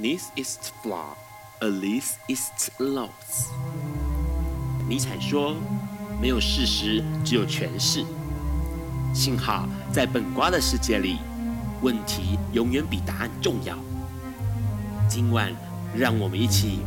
This is flaw, a l i s t is loss。尼采说：“没有事实，只有诠释。”幸好在本瓜的世界里，问题永远比答案重要。今晚，让我们一起。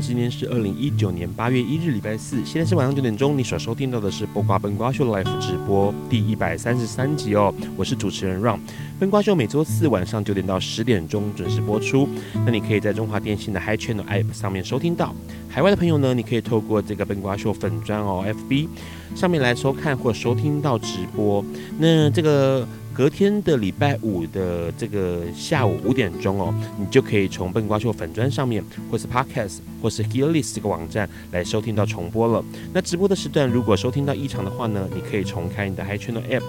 今天是二零一九年八月一日，礼拜四。现在是晚上九点钟。你所收听到的是播瓜笨瓜秀 Live 直播第一百三十三集哦。我是主持人 Ron。笨瓜秀每周四晚上九点到十点钟准时播出。那你可以在中华电信的 Hi Channel App 上面收听到。海外的朋友呢，你可以透过这个笨瓜秀粉专哦 FB 上面来收看或收听到直播。那这个。隔天的礼拜五的这个下午五点钟哦，你就可以从笨瓜秀粉砖上面，或是 Podcast，或是 Healist 这个网站来收听到重播了。那直播的时段如果收听到异常的话呢，你可以重开你的 Hi Channel App，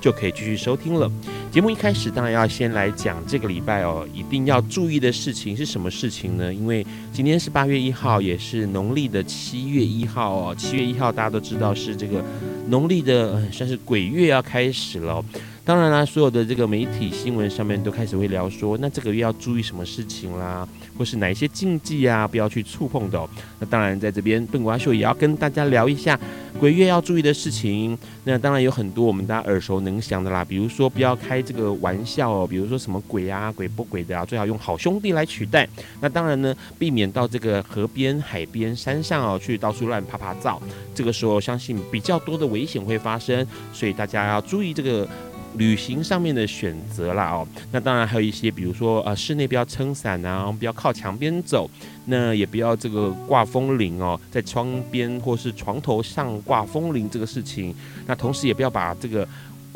就可以继续收听了。节目一开始当然要先来讲这个礼拜哦，一定要注意的事情是什么事情呢？因为今天是八月一号，也是农历的七月一号哦。七月一号大家都知道是这个农历的算是鬼月要开始了。当然啦，所有的这个媒体新闻上面都开始会聊说，那这个月要注意什么事情啦，或是哪一些禁忌啊，不要去触碰的哦。那当然，在这边笨瓜秀也要跟大家聊一下鬼月要注意的事情。那当然有很多我们大家耳熟能详的啦，比如说不要开这个玩笑哦，比如说什么鬼啊、鬼不鬼的啊，最好用好兄弟来取代。那当然呢，避免到这个河边、海边、山上哦，去到处乱趴趴走。这个时候相信比较多的危险会发生，所以大家要注意这个。旅行上面的选择啦哦，那当然还有一些，比如说呃，室内不要撑伞啊，不要靠墙边走，那也不要这个挂风铃哦，在窗边或是床头上挂风铃这个事情，那同时也不要把这个。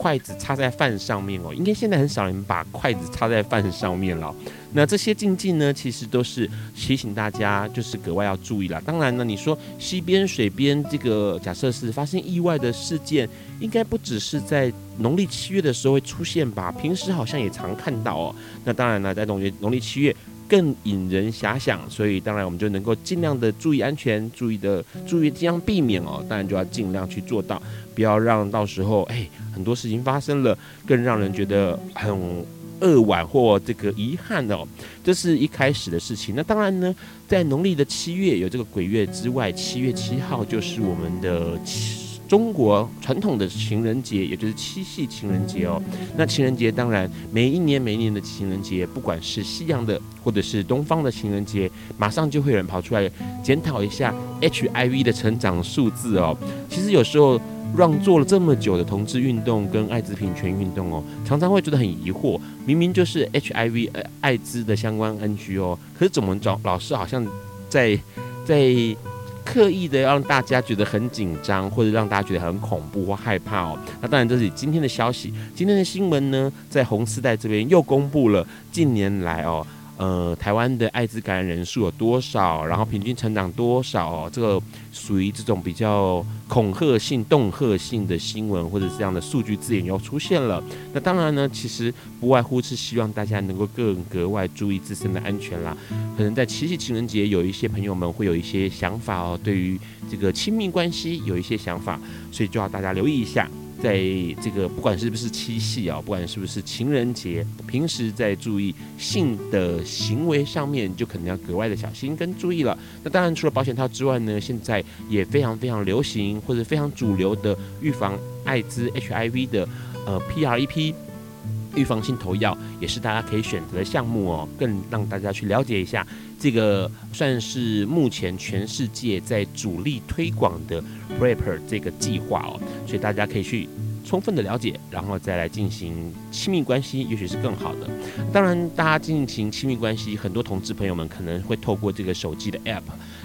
筷子插在饭上面哦，应该现在很少人把筷子插在饭上面了。那这些禁忌呢，其实都是提醒大家，就是格外要注意了。当然呢，你说溪边、水边这个假设是发生意外的事件，应该不只是在农历七月的时候会出现吧？平时好像也常看到哦。那当然呢，在农历农历七月。更引人遐想，所以当然我们就能够尽量的注意安全，注意的注意尽量避免哦，当然就要尽量去做到，不要让到时候哎很多事情发生了，更让人觉得很扼腕或这个遗憾哦。这是一开始的事情。那当然呢，在农历的七月有这个鬼月之外，七月七号就是我们的。中国传统的情人节，也就是七夕情人节哦。那情人节当然每一年每一年的情人节，不管是西洋的或者是东方的情人节，马上就会有人跑出来检讨一下 HIV 的成长数字哦。其实有时候让做了这么久的同志运动跟艾滋平权运动哦，常常会觉得很疑惑，明明就是 HIV 呃艾滋的相关 NGO，可是怎么找老师好像在在。刻意的让大家觉得很紧张，或者让大家觉得很恐怖或害怕哦。那当然这是今天的消息。今天的新闻呢，在红丝带这边又公布了近年来哦。呃，台湾的艾滋感染人数有多少？然后平均成长多少？这个属于这种比较恐吓性、恫吓性的新闻，或者这样的数据字眼又出现了。那当然呢，其实不外乎是希望大家能够更格外注意自身的安全啦。可能在七夕情人节，有一些朋友们会有一些想法哦，对于这个亲密关系有一些想法，所以就要大家留意一下。在这个不管是不是七夕啊，不管是不是情人节，平时在注意性的行为上面，就可能要格外的小心跟注意了。那当然，除了保险套之外呢，现在也非常非常流行或者非常主流的预防艾滋 HIV 的呃 PrEP 预防性投药，也是大家可以选择的项目哦。更让大家去了解一下这个算是目前全世界在主力推广的 PrEP 这个计划哦。所以大家可以去充分的了解，然后再来进行亲密关系，也许是更好的。当然，大家进行亲密关系，很多同志朋友们可能会透过这个手机的 App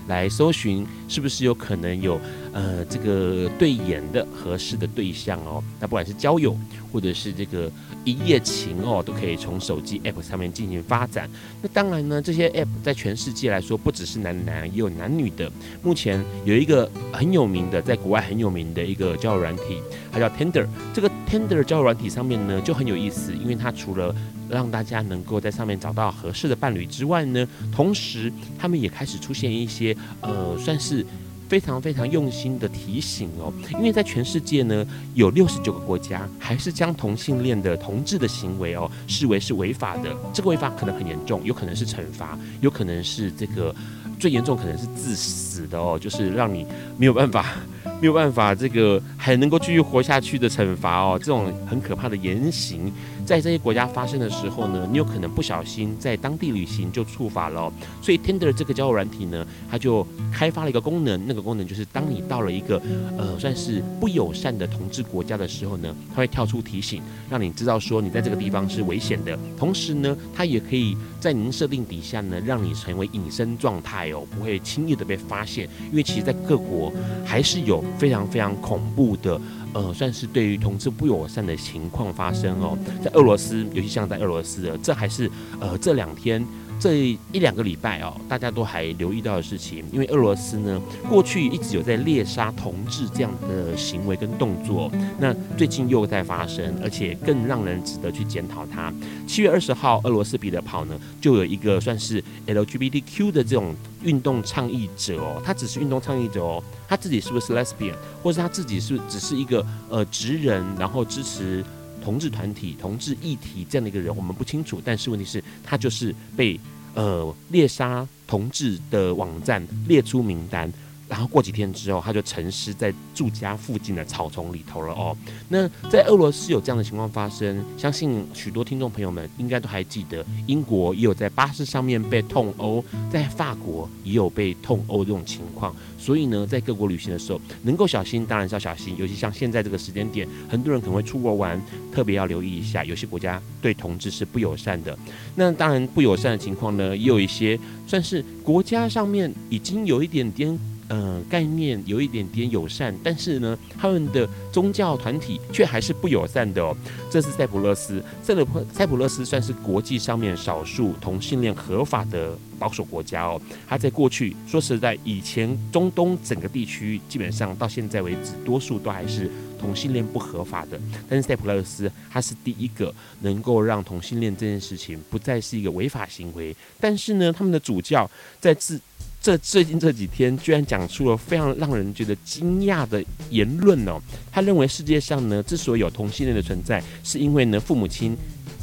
来搜寻是不是有可能有呃这个对眼的合适的对象哦。那不管是交友或者是这个一夜情哦，都可以从手机 app 上面进行发展。那当然呢，这些 app 在全世界来说，不只是男男，也有男女的。目前有一个很有名的，在国外很有名的一个交友软体，它叫 Tinder。这个 Tinder 交友软体上面呢，就很有意思，因为它除了让大家能够在上面找到合适的伴侣之外呢，同时他们也开始出现一些呃，算是非常非常用心的提醒哦。因为在全世界呢，有六十九个国家还是将同性恋的同志的行为哦视为是违法的。这个违法可能很严重，有可能是惩罚，有可能是这个最严重可能是致死的哦，就是让你没有办法。没有办法，这个还能够继续活下去的惩罚哦，这种很可怕的言行，在这些国家发生的时候呢，你有可能不小心在当地旅行就触法了。所以 Tinder 这个交友软体呢，它就开发了一个功能，那个功能就是当你到了一个呃算是不友善的同志国家的时候呢，它会跳出提醒，让你知道说你在这个地方是危险的。同时呢，它也可以在您设定底下呢，让你成为隐身状态哦，不会轻易的被发现。因为其实在各国还是有。非常非常恐怖的，呃，算是对于同志不友善的情况发生哦，在俄罗斯，尤其像在俄罗斯，这还是呃这两天。这一两个礼拜哦，大家都还留意到的事情，因为俄罗斯呢，过去一直有在猎杀同志这样的行为跟动作，那最近又在发生，而且更让人值得去检讨它。七月二十号，俄罗斯彼得堡呢，就有一个算是 LGBTQ 的这种运动倡议者哦，他只是运动倡议者哦，他自己是不是 lesbian，或是他自己是只是一个呃直人，然后支持。同志团体、同志议题这样的一个人，我们不清楚。但是问题是，他就是被呃猎杀同志的网站列出名单。然后过几天之后，他就沉尸在住家附近的草丛里头了哦。那在俄罗斯有这样的情况发生，相信许多听众朋友们应该都还记得，英国也有在巴士上面被痛殴，在法国也有被痛殴这种情况。所以呢，在各国旅行的时候，能够小心当然是要小心，尤其像现在这个时间点，很多人可能会出国玩，特别要留意一下，有些国家对同志是不友善的。那当然不友善的情况呢，也有一些算是国家上面已经有一点点。呃，概念有一点点友善，但是呢，他们的宗教团体却还是不友善的哦。这是塞浦路斯，塞浦塞浦路斯算是国际上面少数同性恋合法的保守国家哦。它在过去，说实在，以前中东整个地区基本上到现在为止，多数都还是同性恋不合法的。但是塞浦路斯，它是第一个能够让同性恋这件事情不再是一个违法行为。但是呢，他们的主教在自这最近这几天，居然讲出了非常让人觉得惊讶的言论哦。他认为世界上呢，之所以有同性恋的存在，是因为呢，父母亲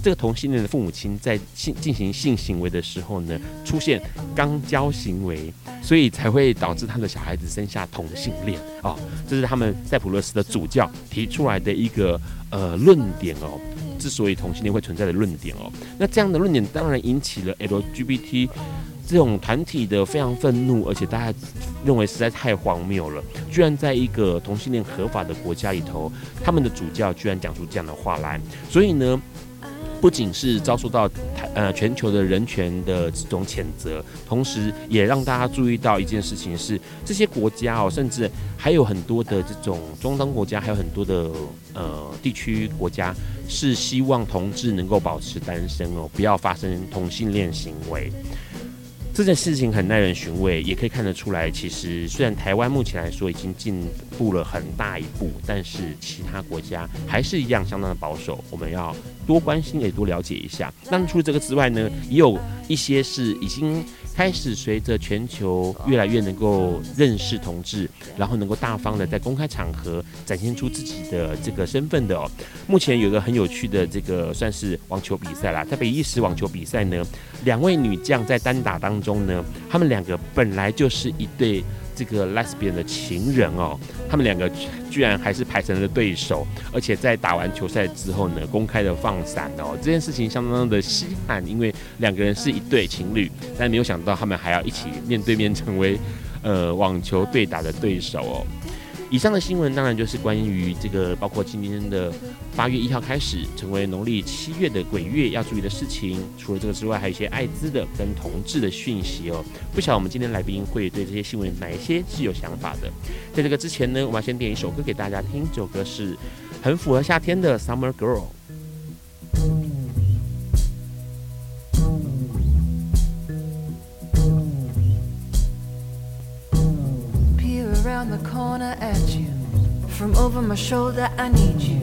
这个同性恋的父母亲在性进行性行为的时候呢，出现肛交行为，所以才会导致他的小孩子生下同性恋哦。这是他们塞浦路斯的主教提出来的一个呃论点哦。之所以同性恋会存在的论点哦，那这样的论点当然引起了 LGBT。这种团体的非常愤怒，而且大家认为实在太荒谬了，居然在一个同性恋合法的国家里头，他们的主教居然讲出这样的话来，所以呢，不仅是遭受到呃全球的人权的这种谴责，同时也让大家注意到一件事情是，这些国家哦，甚至还有很多的这种中东国家，还有很多的呃地区国家，是希望同志能够保持单身哦，不要发生同性恋行为。这件事情很耐人寻味，也可以看得出来，其实虽然台湾目前来说已经进步了很大一步，但是其他国家还是一样相当的保守。我们要多关心，也多了解一下。那除了这个之外呢，也有一些是已经。开始随着全球越来越能够认识同志，然后能够大方的在公开场合展现出自己的这个身份的哦。目前有一个很有趣的这个算是网球比赛啦，在比利时网球比赛呢，两位女将在单打当中呢，她们两个本来就是一对。这个 lesbian 的情人哦，他们两个居然还是排成了对手，而且在打完球赛之后呢，公开的放闪哦，这件事情相当的稀罕，因为两个人是一对情侣，但没有想到他们还要一起面对面成为呃网球对打的对手哦。以上的新闻当然就是关于这个，包括今天的八月一号开始成为农历七月的鬼月要注意的事情。除了这个之外，还有一些艾滋的跟同志的讯息哦。不晓得我们今天来宾会对这些新闻哪一些是有想法的？在这个之前呢，我们要先点一首歌给大家听，这首歌是很符合夏天的《Summer Girl》。the corner at you. From over my shoulder, I need you.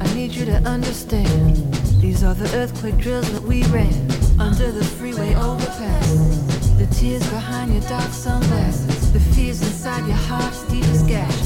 I need you to understand. These are the earthquake drills that we ran under the freeway overpass. The tears behind your dark sunglasses, the fears inside your heart's deepest gash.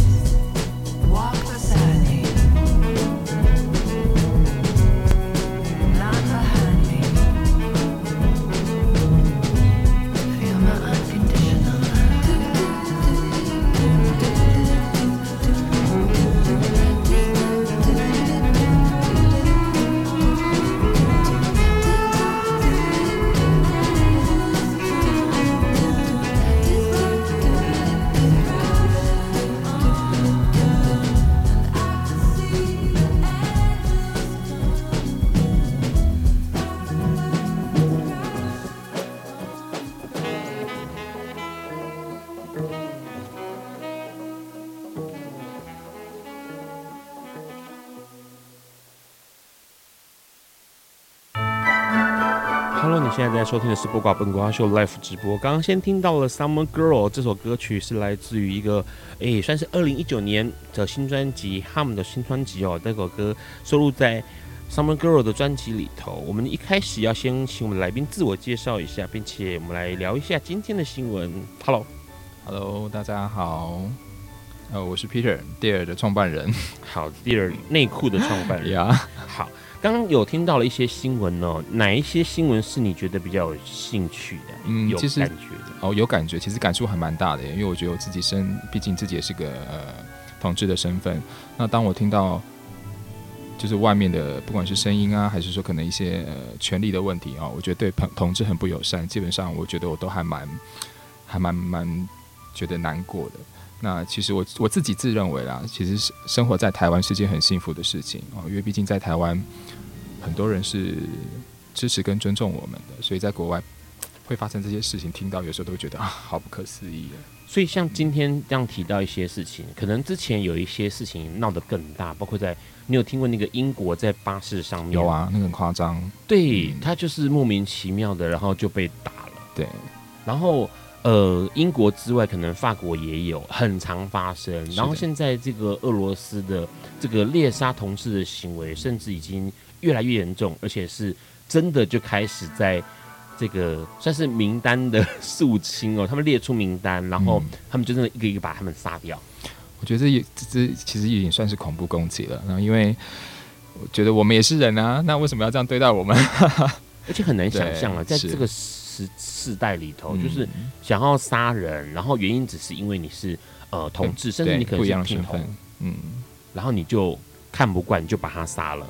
现在在收听的是播瓜本瓜秀 Live 直播。刚刚先听到了《Summer Girl》这首歌曲，是来自于一个诶，算是二零一九年的新专辑《Hum》的新专辑哦。这首歌收录在《Summer Girl》的专辑里头。我们一开始要先请我们来宾自我介绍一下，并且我们来聊一下今天的新闻。Hello，Hello，大家好。呃，我是 Peter，Dear 的创办人。好，Dear 内裤的创办人。呀，好。刚刚有听到了一些新闻哦，哪一些新闻是你觉得比较有兴趣的？嗯，有感觉的哦，有感觉，其实感触还蛮大的，因为我觉得我自己身，毕竟自己也是个呃同志的身份。那当我听到就是外面的不管是声音啊，还是说可能一些呃权利的问题啊，我觉得对同同志很不友善。基本上我觉得我都还蛮还蛮蛮觉得难过的。那其实我我自己自认为啦，其实生活在台湾是件很幸福的事情哦，因为毕竟在台湾很多人是支持跟尊重我们的，所以在国外会发生这些事情，听到有时候都会觉得啊，好不可思议。所以像今天这样提到一些事情，可能之前有一些事情闹得更大，包括在你有听过那个英国在巴士上面？有啊，那个很夸张。对，嗯，他就是莫名其妙的，然后就被打了。对，然后。呃，英国之外，可能法国也有很常发生。然后现在这个俄罗斯的这个猎杀同事的行为，甚至已经越来越严重，而且是真的就开始在这个算是名单的肃清哦。他们列出名单，然后他们就真的一个一个把他们杀掉。嗯、我觉得这也这这其实已经算是恐怖攻击了。然后因为我觉得我们也是人啊，那为什么要这样对待我们？而且很难想象啊，在这个。世代里头，就是想要杀人，然后原因只是因为你是呃同志，甚至你可能是平分，嗯，然后你就看不惯，你就把他杀了。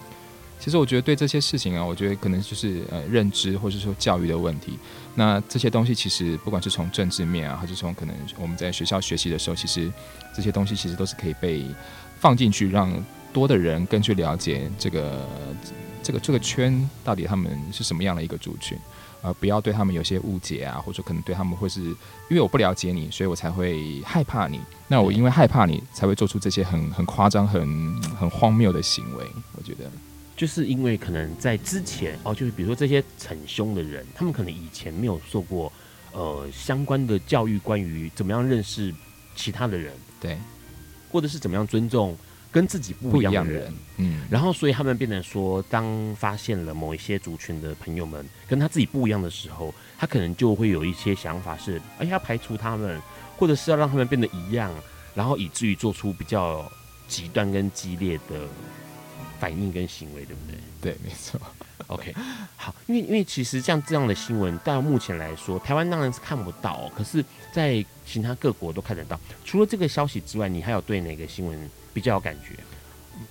其实我觉得对这些事情啊，我觉得可能就是呃认知或者说教育的问题。那这些东西其实不管是从政治面啊，还是从可能我们在学校学习的时候，其实这些东西其实都是可以被放进去，让多的人更去了解这个这个这个圈到底他们是什么样的一个族群。呃，不要对他们有些误解啊，或者可能对他们会是因为我不了解你，所以我才会害怕你。那我因为害怕你，才会做出这些很很夸张、很很荒谬的行为。我觉得，就是因为可能在之前哦，就是比如说这些逞凶的人，他们可能以前没有受过呃相关的教育，关于怎么样认识其他的人，对，或者是怎么样尊重。跟自己不一样的人，嗯，然后所以他们变成说，当发现了某一些族群的朋友们跟他自己不一样的时候，他可能就会有一些想法是，哎，要排除他们，或者是要让他们变得一样，然后以至于做出比较极端跟激烈的反应跟行为，对不对？对，没错。OK，好，因为因为其实像这样的新闻，到目前来说，台湾当然是看不到，可是，在其他各国都看得到。除了这个消息之外，你还有对哪个新闻？比较有感觉，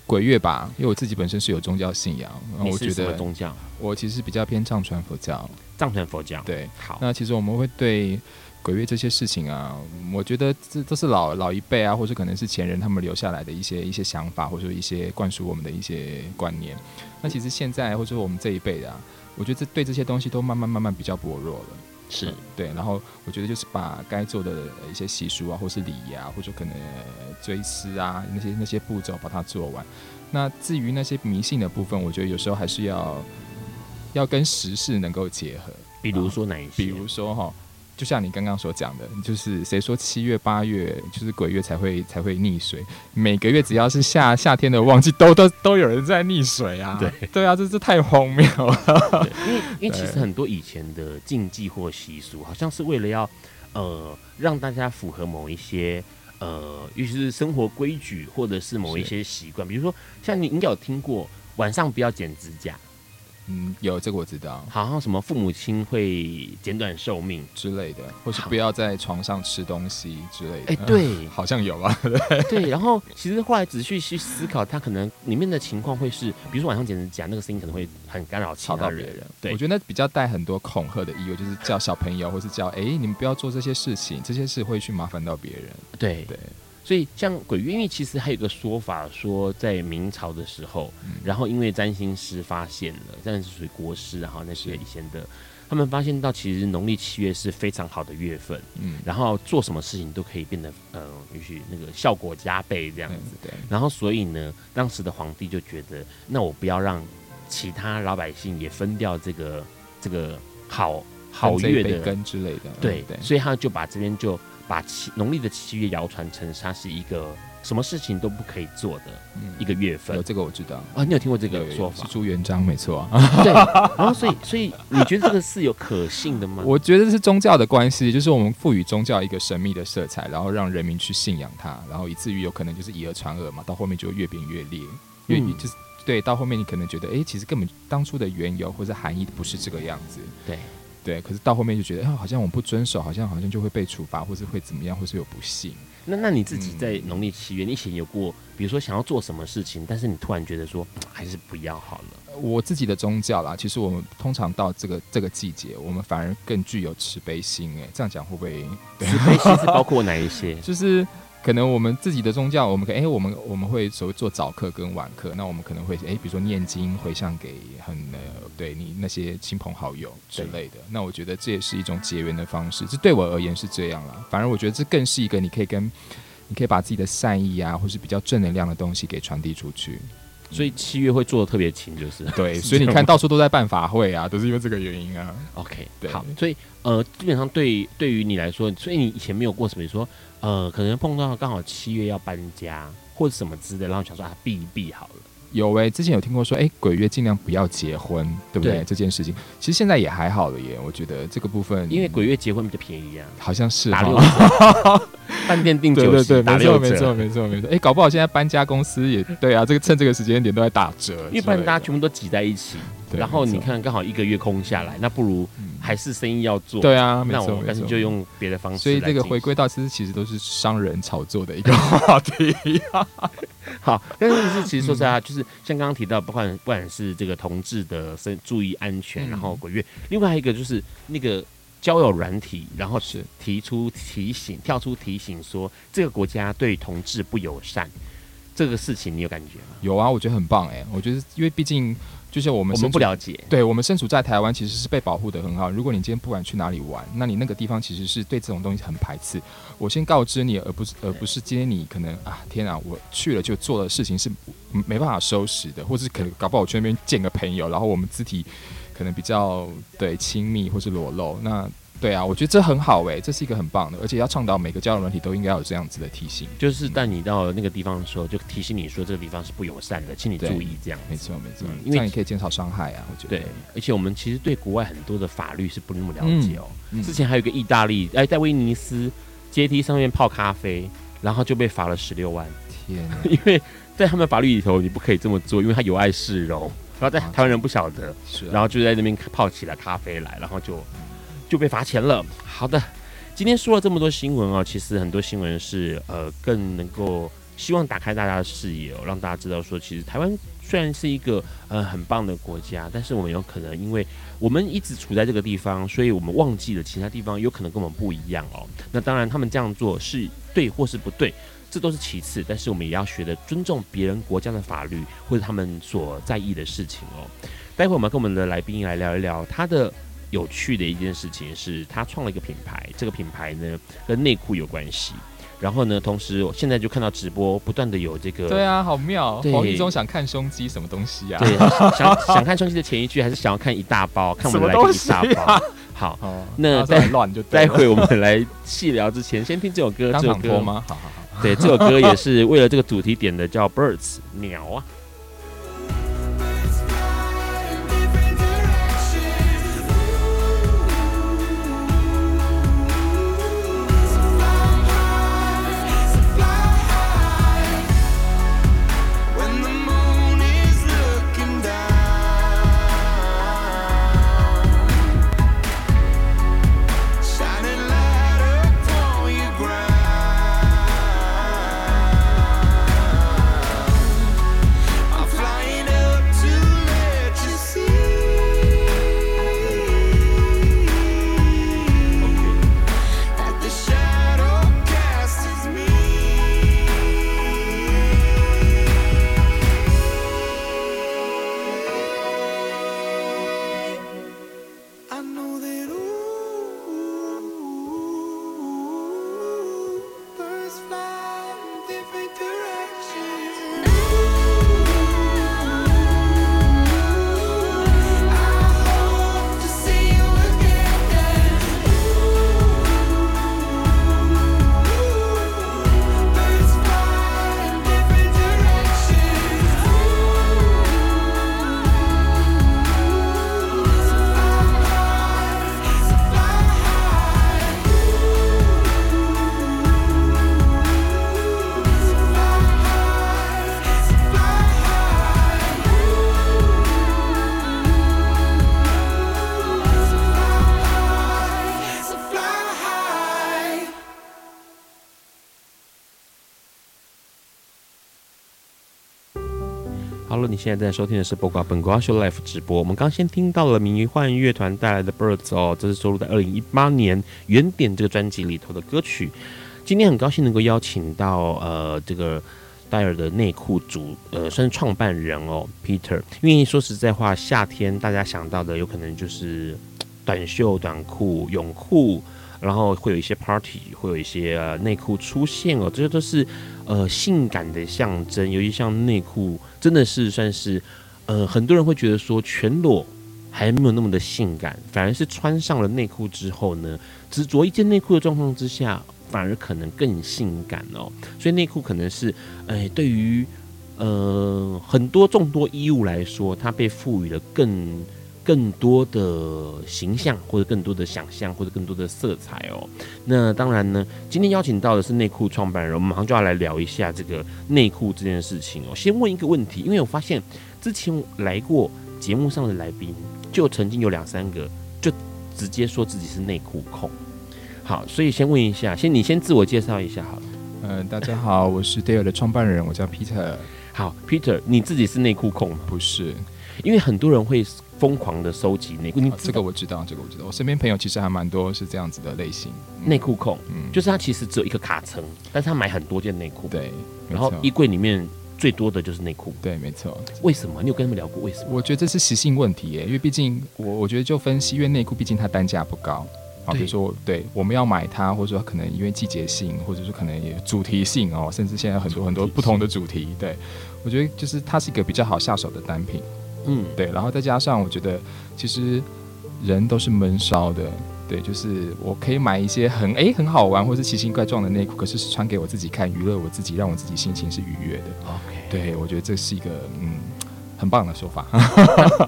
鬼月吧，因为我自己本身是有宗教信仰，然后我觉得宗教？我其实比较偏藏传佛教，藏传佛教。对，好。那其实我们会对鬼月这些事情啊，我觉得这都是老老一辈啊，或者可能是前人他们留下来的一些一些想法，或者说一些灌输我们的一些观念。那其实现在或者说我们这一辈的啊，我觉得这对这些东西都慢慢慢慢比较薄弱了。是对，然后我觉得就是把该做的一些习俗啊，或是礼仪啊，或者可能追思啊那些那些步骤把它做完。那至于那些迷信的部分，我觉得有时候还是要要跟时事能够结合。比如说哪一些？比如说哈。就像你刚刚所讲的，就是谁说七月八月就是鬼月才会才会溺水？每个月只要是夏夏天的旺季，都都都有人在溺水啊！对对啊，这这太荒谬了。因为因为其实很多以前的禁忌或习俗，好像是为了要呃让大家符合某一些呃，尤其是生活规矩或者是某一些习惯，比如说像你应该有听过晚上不要剪指甲。嗯，有这个我知道，好像什么父母亲会减短寿命之类的，或是不要在床上吃东西之类的。哎、欸，对，好像有吧？对，然后其实后来仔细去思考，他可能里面的情况会是，比如说晚上剪指甲，那个声音可能会很干扰其他别人。对，我觉得那比较带很多恐吓的意味，就是叫小朋友，或是叫哎、欸，你们不要做这些事情，这些事会去麻烦到别人。对对。所以，像鬼月，因为其实还有一个说法，说在明朝的时候，嗯、然后因为占星师发现了，这样是属于国师，然后那些以前的，他们发现到其实农历七月是非常好的月份，嗯，然后做什么事情都可以变得，呃，也许那个效果加倍这样子，对。然后，所以呢，当时的皇帝就觉得，那我不要让其他老百姓也分掉这个这个好好月的根之类的，对对，所以他就把这边就。把七农历的七月谣传成它是一个什么事情都不可以做的一个月份。这个我知道啊，你有听过这个说法？是朱元璋没错啊。对，然后所以所以你觉得这个是有可信的吗？我觉得是宗教的关系，就是我们赋予宗教一个神秘的色彩，然后让人民去信仰它，然后以至于有可能就是以讹传讹嘛，到后面就越变越烈，越、嗯、就是对，到后面你可能觉得哎、欸，其实根本当初的缘由或者含义不是这个样子，对。对，可是到后面就觉得，好像我们不遵守，好像好像就会被处罚，或是会怎么样，或是有不幸。那那你自己在农历七月，你以前有过，比如说想要做什么事情，但是你突然觉得说，还是不要好了。我自己的宗教啦，其实我们通常到这个这个季节，我们反而更具有慈悲心。哎，这样讲会不会？慈悲心是包括哪一些？就是。可能我们自己的宗教，我们可哎、欸，我们我们会所谓做早课跟晚课，那我们可能会哎、欸，比如说念经回向给很呃对你那些亲朋好友之类的。那我觉得这也是一种结缘的方式，这对我而言是这样了。反而我觉得这更是一个你可以跟你可以把自己的善意啊，或是比较正能量的东西给传递出去。所以七月会做的特别勤，就是对。所以你看到处都在办法会啊，都是因为这个原因啊。OK，对。好，所以呃，基本上对对于你来说，所以你以前没有过什么，你说。呃，可能碰到刚好七月要搬家或者什么之类，然后想说啊避一避好了。有哎、欸，之前有听过说，哎、欸，鬼月尽量不要结婚，对不对？对。这件事情。其实现在也还好了耶，我觉得这个部分，因为鬼月结婚比较便宜啊，好像是打六折，饭店订酒席打六折，没错没错没错。哎、欸，搞不好现在搬家公司也对啊，这个趁这个时间点都在打折，因为不然大家全部都挤在一起。然后你看，刚好一个月空下来，那不如还是生意要做。对啊，那我干脆就用别的方式。所以这个回归到其实其实都是商人炒作的一个话题。好，但是是其实说实话，就是像刚刚提到，不管不管是这个同志的生注意安全，然后鬼月，另外一个就是那个交友软体，然后是提出提醒，跳出提醒说这个国家对同志不友善，这个事情你有感觉吗？有啊，我觉得很棒哎，我觉得因为毕竟。就是我们我们不了解，对我们身处在台湾，其实是被保护的很好。如果你今天不管去哪里玩，那你那个地方其实是对这种东西很排斥。我先告知你，而不是而不是今天你可能啊，天啊，我去了就做的事情是没办法收拾的，或是可能搞不好我去那边见个朋友，然后我们肢体可能比较对亲密或是裸露那。对啊，我觉得这很好哎、欸，这是一个很棒的，而且要倡导每个交友软体都应该有这样子的提醒，就是带你到那个地方的时候，就提醒你说这个地方是不友善的，请你注意这样。没错没错，因为这样也可以减少伤害啊，我觉得。对，而且我们其实对国外很多的法律是不那么了解哦。嗯嗯、之前还有一个意大利，哎，在威尼斯阶梯上面泡咖啡，然后就被罚了十六万。天哪，因为在他们法律里头，你不可以这么做，因为他有碍市容。然后在台湾人不晓得，是、啊，然后就在那边泡起了咖啡来，然后就。就被罚钱了。好的，今天说了这么多新闻哦，其实很多新闻是呃更能够希望打开大家的视野哦，让大家知道说，其实台湾虽然是一个呃很棒的国家，但是我们有可能因为我们一直处在这个地方，所以我们忘记了其他地方有可能跟我们不一样哦。那当然，他们这样做是对或是不对，这都是其次，但是我们也要学的尊重别人国家的法律或者他们所在意的事情哦。待会我们跟我们的来宾来聊一聊他的。有趣的一件事情是，他创了一个品牌，这个品牌呢跟内裤有关系。然后呢，同时我现在就看到直播不断的有这个，对啊，好妙！黄一中想看胸肌，什么东西啊？对，想想看胸肌的前一句，还是想要看一大包？看我们来宾一大包。啊、好，哦、那待乱就待会我们来细聊之前，先听这首歌。这首歌吗？好好好。对，这首歌也是为了这个主题点的，叫 Birds 鸟啊。现在在收听的是《播瓜本瓜秀 life》直播。我们刚先听到了迷幻乐团带来的《Birds》哦，这是收录在二零一八年《原点》这个专辑里头的歌曲。今天很高兴能够邀请到呃这个戴尔的内裤主呃算是创办人哦，Peter。因为说实在话，夏天大家想到的有可能就是短袖短裤、泳裤。然后会有一些 party，会有一些呃内裤出现哦，这些都是呃性感的象征。尤其像内裤，真的是算是呃很多人会觉得说全裸还没有那么的性感，反而是穿上了内裤之后呢，只着一件内裤的状况之下，反而可能更性感哦。所以内裤可能是哎对于呃很多众多衣物来说，它被赋予了更。更多的形象，或者更多的想象，或者更多的色彩哦。那当然呢，今天邀请到的是内裤创办人，我们马上就要来聊一下这个内裤这件事情哦。先问一个问题，因为我发现之前来过节目上的来宾，就曾经有两三个就直接说自己是内裤控。好，所以先问一下，先你先自我介绍一下好了。嗯、呃，大家好，我是 Dare 的创办人，我叫 Peter。好，Peter，你自己是内裤控吗？不是，因为很多人会。疯狂的收集内裤，你、哦、这个我知道，这个我知道。我身边朋友其实还蛮多是这样子的类型，内裤控，嗯，就是他其实只有一个卡层，但是他买很多件内裤，对，然后衣柜里面最多的就是内裤，对，没错。为什么？你有跟他们聊过为什么？我觉得这是习性问题耶，因为毕竟我我觉得就分析，因为内裤毕竟它单价不高，好，比如说对，我们要买它，或者说可能因为季节性，或者说可能也主题性哦，甚至现在很多很多不同的主题，对，我觉得就是它是一个比较好下手的单品。嗯，对，然后再加上我觉得，其实人都是闷烧的，对，就是我可以买一些很哎很好玩或是奇形怪状的内裤，可是是穿给我自己看，娱乐我自己，让我自己心情是愉悦的。OK，对，我觉得这是一个嗯很棒的说法。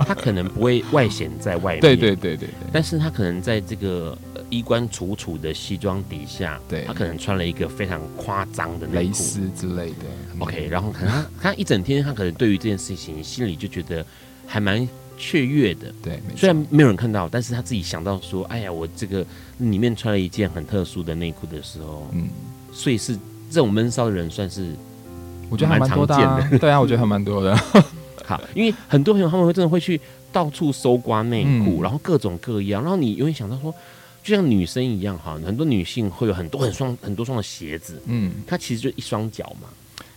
他可能不会外显在外面，对对对对对，但是他可能在这个衣冠楚楚的西装底下，对，他可能穿了一个非常夸张的内裤之类的。OK，然后可能他他一整天他可能对于这件事情心里就觉得。还蛮雀跃的，对，虽然没有人看到，但是他自己想到说，哎呀，我这个里面穿了一件很特殊的内裤的时候，嗯，所以是这种闷骚的人算是，我觉得还蛮常见的，对啊，我觉得还蛮多的。好，因为很多朋友他们会真的会去到处搜刮内裤，嗯、然后各种各样，然后你永远想到说，就像女生一样哈，很多女性会有很多很双很多双的鞋子，嗯，它其实就一双脚嘛。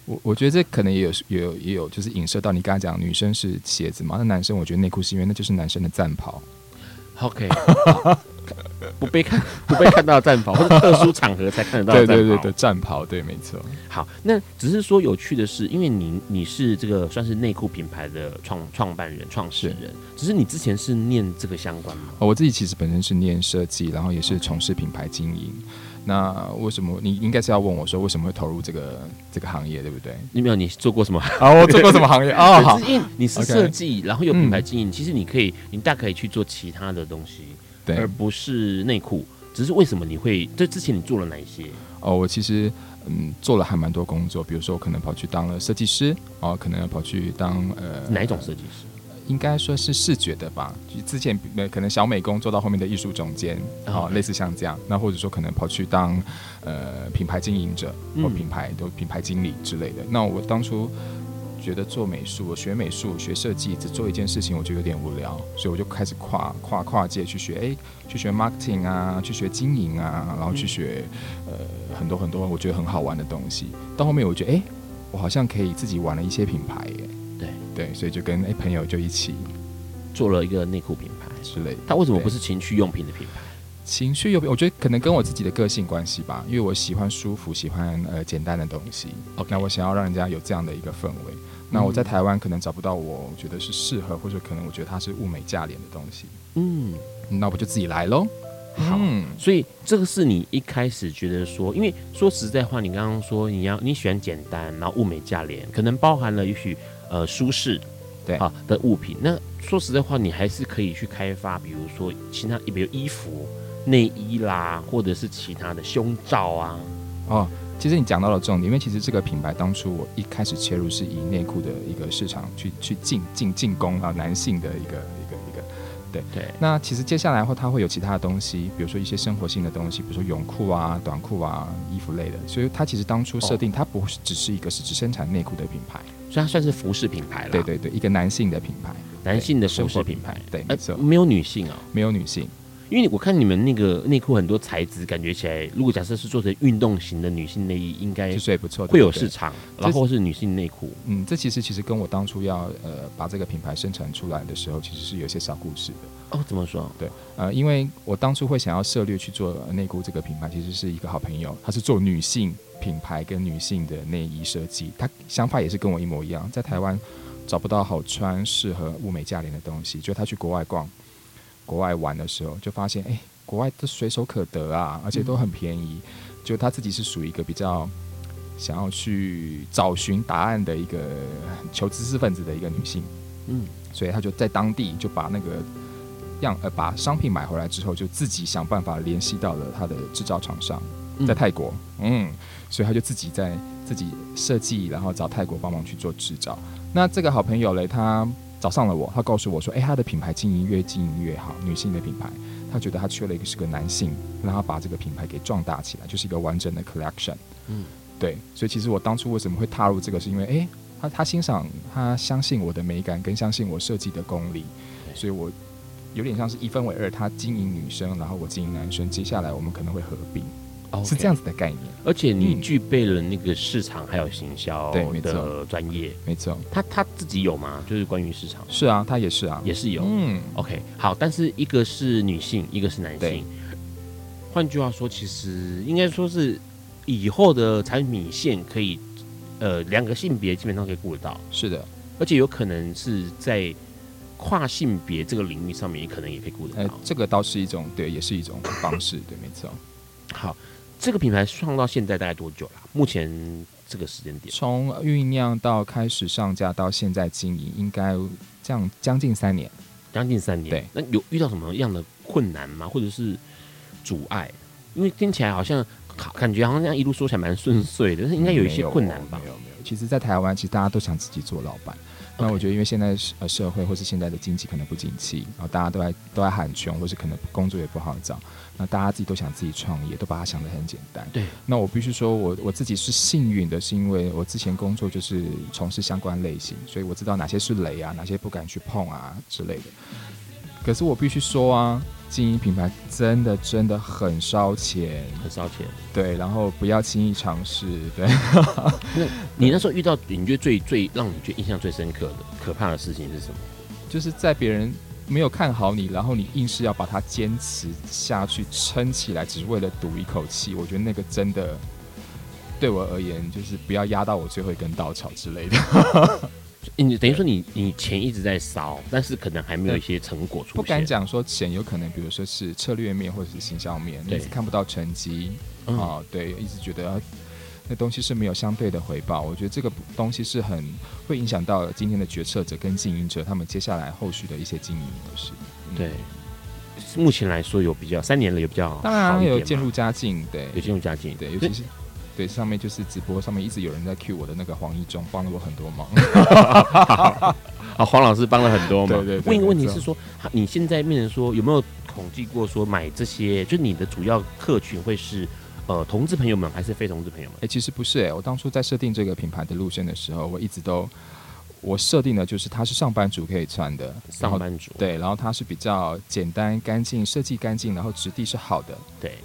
我我觉得这可能也有也有也有就是影射到你刚才讲女生是鞋子嘛，那男生我觉得内裤是因为那就是男生的战袍。OK。不被看不被看到的战袍，或者特殊场合才看得到的战袍。对对对的战袍，对，没错。好，那只是说有趣的是，因为你你是这个算是内裤品牌的创创办人、创始人，只是你之前是念这个相关吗？哦，我自己其实本身是念设计，然后也是从事品牌经营。那为什么你应该是要问我说为什么会投入这个这个行业，对不对？你没有你做过什么？啊，我做过什么行业 啊？好，因为你是设计然后有品牌经营，嗯，其实你可以，你大可以去做其他的东西。对，而不是内裤，只是为什么你会？这之前你做了哪一些？哦，我其实嗯做了还蛮多工作，比如说我可能跑去当了设计师，哦，可能要跑去当呃哪一种设计师？应该说是视觉的吧，就之前可能小美工做到后面的艺术总监，哦，类似像这样，那或者说可能跑去当呃品牌经营者或品牌都、嗯、品牌经理之类的。那我当初。觉得做美术，我学美术、学设计，只做一件事情，我就有点无聊，所以我就开始跨跨跨界去学，哎，去学 marketing 啊，去学经营啊，然后去学呃很多很多我觉得很好玩的东西。到后面我觉得，哎，我好像可以自己玩了一些品牌耶。对对，所以就跟哎朋友就一起做了一个内裤品牌之类的。他为什么不是情趣用品的品牌？情趣用品，我觉得可能跟我自己的个性关系吧，因为我喜欢舒服，喜欢呃简单的东西。OK，那我想要让人家有这样的一个氛围。那我在台湾可能找不到我觉得是适合，或者可能我觉得它是物美价廉的东西。嗯，那我就自己来喽。好，所以这个是你一开始觉得说，因为说实在话，你刚刚说你要你喜欢简单，然后物美价廉，可能包含了也许呃舒适对啊的物品。那说实在话，你还是可以去开发，比如说其他，比如衣服、内衣啦，或者是其他的胸罩啊，哦。其实你讲到了重点，因为其实这个品牌当初我一开始切入是以内裤的一个市场去去进进进攻啊，男性的一个一个一个，对对。那其实接下来的话，它会有其他的东西，比如说一些生活性的东西，比如说泳裤啊、短裤啊、衣服类的。所以它其实当初设定，它不是只是一个是只生产内裤的品牌，所以它算是服饰品牌了。对对对，一个男性的品牌，男性的服饰品牌。对，没错，呃，没有女性啊，没有女性。因为我看你们那个内裤很多材质，感觉起来，如果假设是做成运动型的女性内衣，应该是也不错，会有市场。然后是女性内裤，嗯，这其实其实跟我当初要呃把这个品牌生产出来的时候，其实是有些小故事的。哦，怎么说？对，呃，因为我当初会想要涉猎去做内裤这个品牌，其实是一个好朋友，他是做女性品牌跟女性的内衣设计，他想法也是跟我一模一样，在台湾找不到好穿、适合、物美价廉的东西，就他去国外逛、国外玩的时候，就发现哎。诶国外都随手可得啊，而且都很便宜。就他自己是属于一个比较想要去找寻答案的一个求知识分子的一个女性，嗯，所以他就在当地就把那个样呃把商品买回来之后，就自己想办法联系到了他的制造厂商，在泰国，嗯，所以他就自己在自己设计，然后找泰国帮忙去做制造。那这个好朋友嘞，他找上了我，他告诉我说，哎，他的品牌经营越经营越好，女性的品牌。他觉得他缺了一个是个男性，让他把这个品牌给壮大起来，就是一个完整的 collection。嗯，对，所以其实我当初为什么会踏入这个，是因为诶，他他欣赏，他相信我的美感，跟相信我设计的功力，所以我有点像是一分为二，他经营女生，然后我经营男生，接下来我们可能会合并。Okay, 是这样子的概念，而且你具备了那个市场还有行销的专业，没错。他他自己有吗？就是关于市场？是啊，他也是啊，也是有。嗯，OK，好。但是一个是女性，一个是男性。换句话说，其实应该说是以后的产品线可以，呃，两个性别基本上可以顾得到。是的，而且有可能是在跨性别这个领域上面，也可能也可以顾得到。呃，这个倒是一种，对，也是一种方式，对，没错。好。这个品牌创到现在大概多久了？目前这个时间点，从酝酿到开始上架到现在经营，应该这样将近三年。将近三年，对。那有遇到什么样的困难吗？或者是阻碍？因为听起来好像好，感觉好像这样一路说起来蛮顺遂的，但是应该有一些困难吧？没有，没有。其实，在台湾，其实大家都想自己做老板。那我觉得，因为现在呃社会或是现在的经济可能不景气，然后大家都在都在喊穷，或是可能工作也不好找，那大家自己都想自己创业，都把它想得很简单。对。那我必须说我我自己是幸运的，是因为我之前工作就是从事相关类型，所以我知道哪些是雷啊，哪些不敢去碰啊之类的。可是我必须说啊，经营品牌真的真的很烧钱，很烧钱。对，然后不要轻易尝试。对。那你那时候遇到你觉得最最让你觉得印象最深刻的可怕的事情是什么？就是在别人没有看好你，然后你硬是要把它坚持下去、撑起来，只是为了赌一口气。我觉得那个真的对我而言，就是不要压到我最后一根稻草之类的。你等于说你你钱一直在烧，但是可能还没有一些成果出现。不敢讲说钱有可能，比如说是策略面或者是形象面，你一直看不到成绩啊、嗯哦，对，一直觉得那东西是没有相对的回报。我觉得这个东西是很会影响到今天的决策者跟经营者他们接下来后续的一些经营模式。对，目前来说有比较三年了，有比较好，当然有渐入佳境，对，有渐入佳境，对，尤其是。对，上面就是直播，上面一直有人在 cue 我的那个黄一中，帮了我很多忙。好，黄老师帮了很多忙。对对，一个问题是说，你现在面临说有没有统计过说买这些，就你的主要客群会是呃同志朋友们还是非同志朋友们？哎、欸，其实不是哎、欸，我当初在设定这个品牌的路线的时候，我一直都我设定的就是它是上班族可以穿的，上班族对，然后它是比较简单干净，设计干净，然后质地是好的，对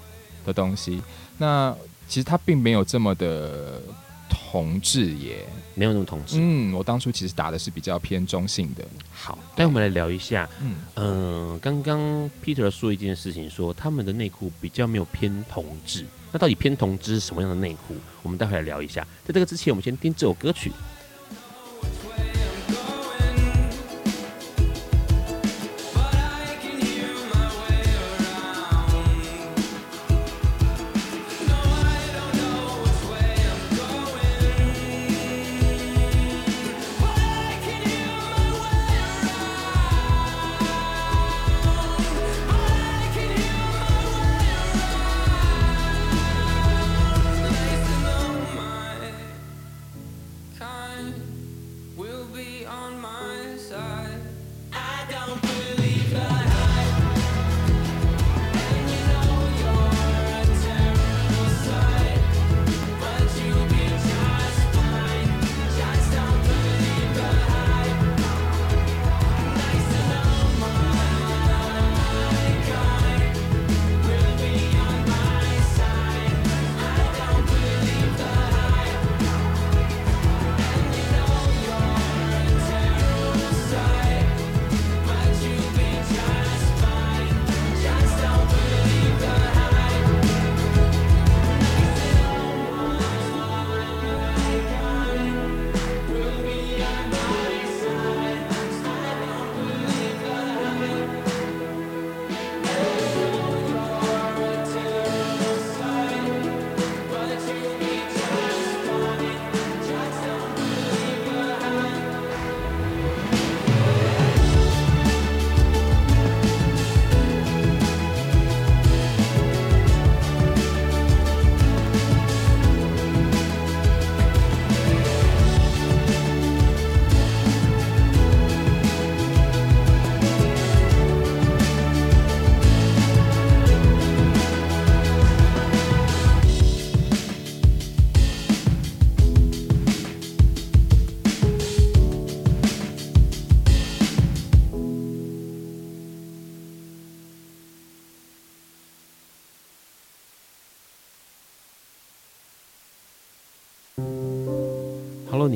的东西。那其实它并没有这么的同志耶，没有那么同志。嗯，我当初其实打的是比较偏中性的。好，那我们来聊一下。嗯嗯、呃，刚刚 Peter 说一件事情说，说他们的内裤比较没有偏同志。那到底偏同志是什么样的内裤？我们待会来聊一下。在这个之前，我们先听这首歌曲。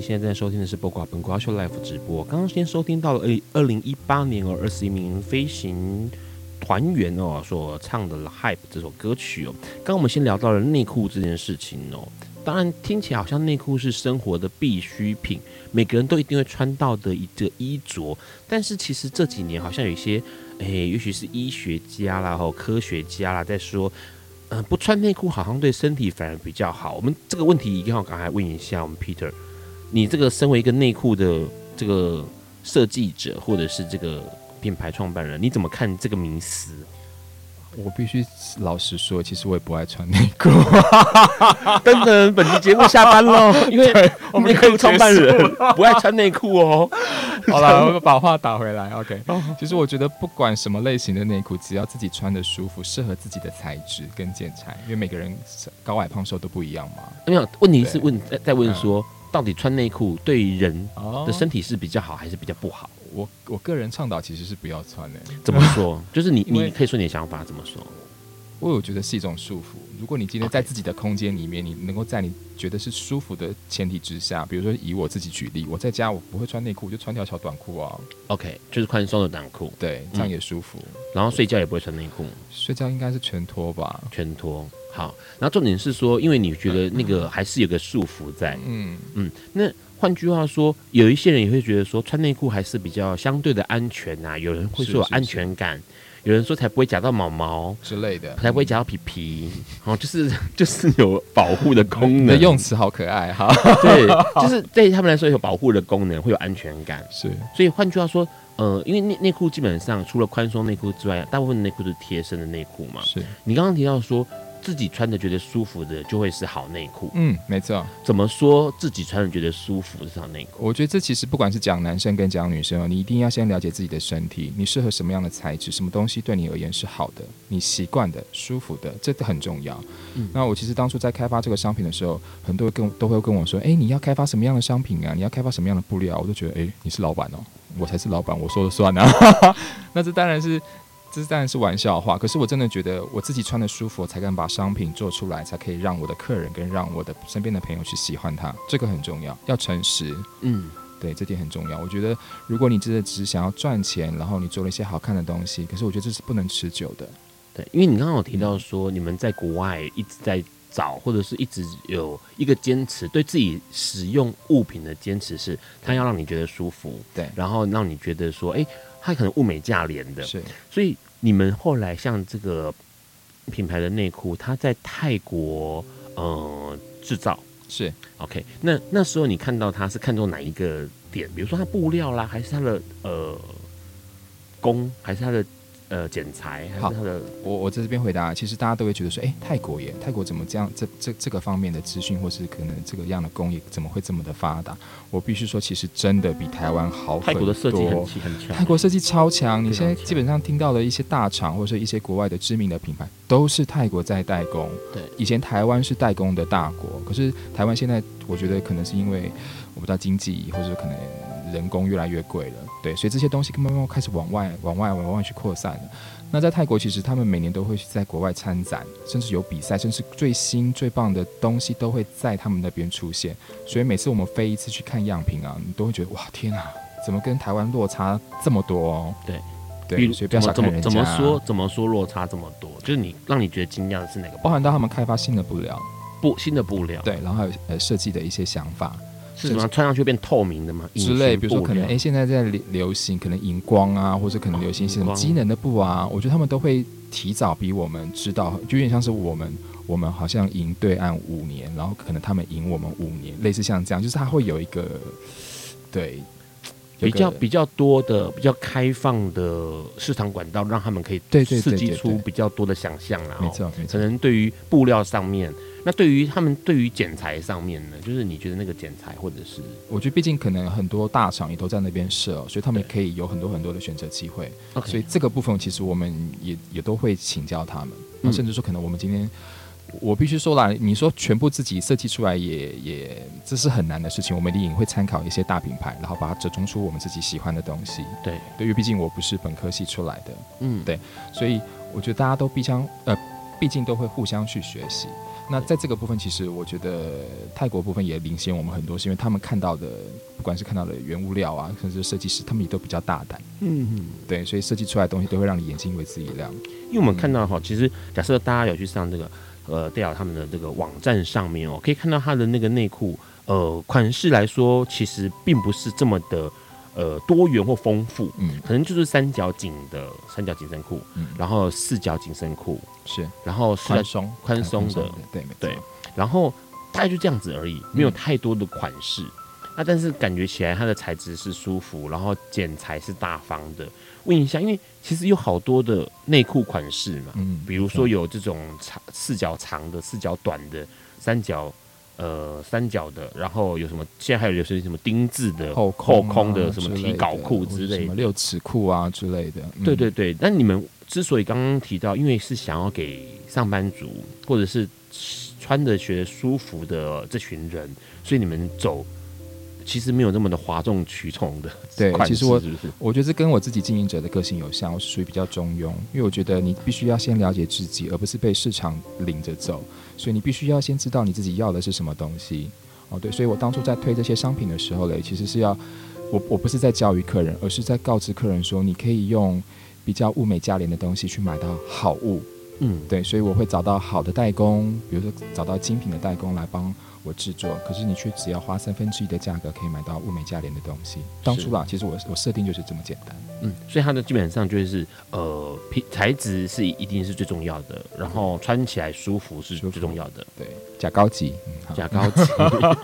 现在正在收听的是《播瓜本瓜秀》Live 直播。刚刚先收听到了二二零一八年哦，二十一名飞行团员哦所唱的《Hype》这首歌曲哦。刚刚我们先聊到了内裤这件事情哦，当然听起来好像内裤是生活的必需品，每个人都一定会穿到的一个衣着。但是其实这几年好像有一些，诶，也许是医学家啦、或科学家啦，在说，嗯、不穿内裤好像对身体反而比较好。我们这个问题一定要赶快问一下我们 Peter。你这个身为一个内裤的这个设计者，或者是这个品牌创办人，你怎么看这个名词？我必须老实说，其实我也不爱穿内裤。等等，本期节目下班喽，因为我们内裤创办人 不爱穿内裤哦。好了，我把话打回来。OK，其实我觉得不管什么类型的内裤，只要自己穿的舒服，适合自己的材质跟剪裁，因为每个人高矮胖瘦都不一样嘛。没有，问题是问在在问说，嗯、到底穿内裤对人的身体是比较好还是比较不好？我我个人倡导其实是不要穿的。怎么说？就是你你可以说你的想法怎么说？我有觉得是一种束缚。如果你今天在自己的空间里面，你能够在你觉得是舒服的前提之下，比如说以我自己举例，我在家我不会穿内裤，我就穿条小短裤啊。OK，就是宽松的短裤，对，这样也舒服。嗯、然后睡觉也不会穿内裤，睡觉应该是全脱吧？全脱。好，然后重点是说，因为你觉得那个还是有个束缚在，嗯嗯，那。换句话说，有一些人也会觉得说，穿内裤还是比较相对的安全呐、啊。有人会说有安全感，有人说才不会夹到毛毛之类的，才不会夹到皮皮。哦，就是就是有保护的功能。你的用词好可爱哈。对，就是对他们来说有保护的功能，会有安全感。是，所以换句话说，呃，因为内内裤基本上除了宽松内裤之外，大部分内裤都是贴身的内裤嘛。是你刚刚提到说。自己穿着觉得舒服的就会是好内裤。嗯，没错。怎么说自己穿着觉得舒服是好内裤？我觉得这其实不管是讲男生跟讲女生，你一定要先了解自己的身体，你适合什么样的材质，什么东西对你而言是好的，你习惯的、舒服的，这很重要。嗯，那我其实当初在开发这个商品的时候，很多人跟都会跟我说：“哎，你要开发什么样的商品啊？你要开发什么样的布料？”我都觉得：“哎，你是老板哦，我才是老板，我说了算啊。” 那这当然是。这当然是玩笑话，可是我真的觉得我自己穿的舒服，我才敢把商品做出来，才可以让我的客人跟让我的身边的朋友去喜欢它，这个很重要，要诚实。嗯，对，这点很重要。我觉得如果你真的只是想要赚钱，然后你做了一些好看的东西，可是我觉得这是不能持久的。对，因为你刚刚有提到说，你们在国外一直在找，或者是一直有一个坚持，对自己使用物品的坚持是，它要让你觉得舒服，对，然后让你觉得说，哎。它可能物美价廉的，是，所以你们后来像这个品牌的内裤，它在泰国呃制造，是 OK。那那时候你看到它是看中哪一个点？比如说它布料啦，还是它的呃工，还是它的？呃，剪裁还是它的，我我在这边回答，其实大家都会觉得说，哎、欸，泰国耶，泰国怎么这样？这这这个方面的资讯，或是可能这个样的工艺，怎么会这么的发达？我必须说，其实真的比台湾好很多。泰国的设计很很强，泰国设计超强。你现在基本上听到的一些大厂，或者是一些国外的知名的品牌，都是泰国在代工。对，以前台湾是代工的大国，可是台湾现在，我觉得可能是因为我不知道经济，或者是可能。人工越来越贵了，对，所以这些东西慢慢开始往外、往外、往外去扩散了。那在泰国，其实他们每年都会去在国外参展，甚至有比赛，甚至最新最棒的东西都会在他们那边出现。所以每次我们飞一次去看样品啊，你都会觉得哇，天啊，怎么跟台湾落差这么多哦？对，对，所以不要小看人家。怎么说？怎么说落差这么多？就是你让你觉得惊讶的是哪个？包含到他们开发新的布料，布新的布料，对，然后还有呃设计的一些想法。是什么穿上去变透明的吗？之类，比如说可能哎、欸，现在在流流行可能荧光啊，或者可能流行一些什么机能的布啊，我觉得他们都会提早比我们知道，就有点像是我们我们好像赢对岸五年，然后可能他们赢我们五年，类似像这样，就是他会有一个对比较比较多的比较开放的市场管道，让他们可以对刺激出比较多的想象啦。没错，可能对于布料上面。那对于他们，对于剪裁上面呢，就是你觉得那个剪裁，或者是我觉得，毕竟可能很多大厂也都在那边设，所以他们可以有很多很多的选择机会。所以这个部分其实我们也也都会请教他们。那甚至说，可能我们今天我必须说啦，你说全部自己设计出来也也这是很难的事情。我们一定会参考一些大品牌，然后把它折中出我们自己喜欢的东西。对，对，因为毕竟我不是本科系出来的，嗯，对，所以我觉得大家都必将呃，毕竟都会互相去学习。那在这个部分，其实我觉得泰国部分也领先我们很多，是因为他们看到的，不管是看到的原物料啊，甚至设计师，他们也都比较大胆。嗯嗯，对，所以设计出来的东西都会让你眼睛为之一亮。因为我们看到哈，其实假设大家有去上这个呃戴尔他们的这个网站上面哦，可以看到他的那个内裤，呃，款式来说其实并不是这么的。呃，多元或丰富，嗯，可能就是三角紧的三角紧身裤，嗯，然后四角紧身裤是，然后宽松宽松的，对对，然后大概就这样子而已，没有太多的款式。那，但是感觉起来它的材质是舒服，然后剪裁是大方的。问一下，因为其实有好多的内裤款式嘛，嗯，比如说有这种长四角长的、四角短的、三角呃三角的，然后有什么？现在还有有些什么丁字的后空、啊、后空的什么提稿裤之类的，什么六尺裤啊之类的。嗯、对对对，那你们之所以刚刚提到，因为是想要给上班族或者是穿着觉得舒服的这群人，所以你们走。其实没有那么的哗众取宠的，对，其实我是是我觉得这跟我自己经营者的个性有像，我是属于比较中庸，因为我觉得你必须要先了解自己，而不是被市场领着走，所以你必须要先知道你自己要的是什么东西。哦，对，所以我当初在推这些商品的时候嘞，其实是要我我不是在教育客人，而是在告知客人说，你可以用比较物美价廉的东西去买到好物。嗯，对，所以我会找到好的代工，比如说找到精品的代工来帮。我制作，可是你却只要花三分之一的价格可以买到物美价廉的东西。当初啦，其实我我设定就是这么简单。嗯，所以它的基本上就是呃，皮材质是一定是最重要的，然后穿起来舒服是最重要的。对，假高级，假高级。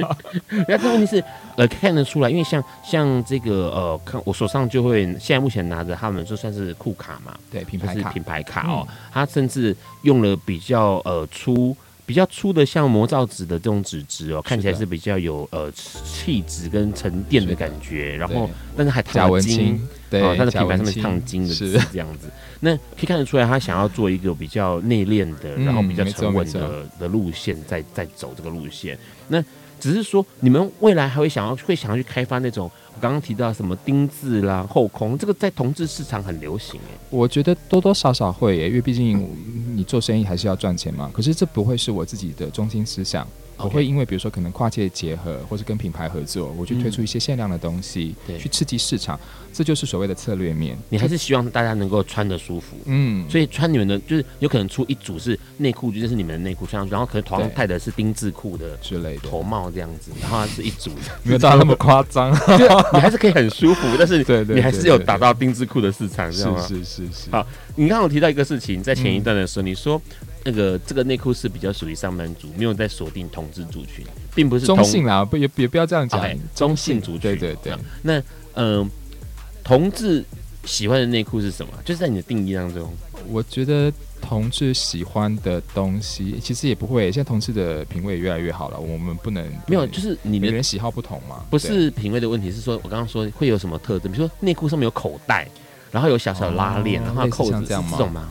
那这问题是呃看得出来，因为像像这个呃，看我手上就会现在目前拿着他们就算是酷卡嘛，对，品牌卡，品牌卡哦，嗯、它甚至用了比较呃粗。比较粗的像魔造纸的这种纸质哦，看起来是比较有呃气质跟沉淀的感觉，然后但是还烫金，对，它的品牌上面烫金的是这样子。那可以看得出来，他想要做一个比较内敛的，然后比较沉稳的的路线，在在走这个路线。那只是说，你们未来还会想要会想要去开发那种我。刚刚提到什么丁字啦、后空，这个在同志市场很流行诶。我觉得多多少少会诶，因为毕竟你做生意还是要赚钱嘛。可是这不会是我自己的中心思想。我会因为比如说可能跨界结合，或是跟品牌合作，我去推出一些限量的东西，嗯、去刺激市场，这就是所谓的策略面。你还是希望大家能够穿得舒服，嗯，所以穿你们的就是有可能出一组是内裤，就是你们的内裤穿上去，然后可能淘汰的是丁字裤的之类的头帽这样子，然后是一组的，没有到那么夸张，你还是可以很舒服，但是 你还是有打到丁字裤的市场，是是是是。好，你刚刚有提到一个事情，在前一段的时候，你说。那个这个内裤是比较属于上班族，没有在锁定同志族群，并不是中性啦，不也也不要这样讲，okay, 中性族群。对对对。那嗯、呃，同志喜欢的内裤是什么？就是在你的定义当中，我觉得同志喜欢的东西其实也不会，现在同志的品味也越来越好了，我们不能，没有，就是你的人喜好不同嘛，不是品味的问题，是说我刚刚说会有什么特征？比如说内裤上面有口袋，然后有小小拉链，哦、然后扣子这样吗？这种吗？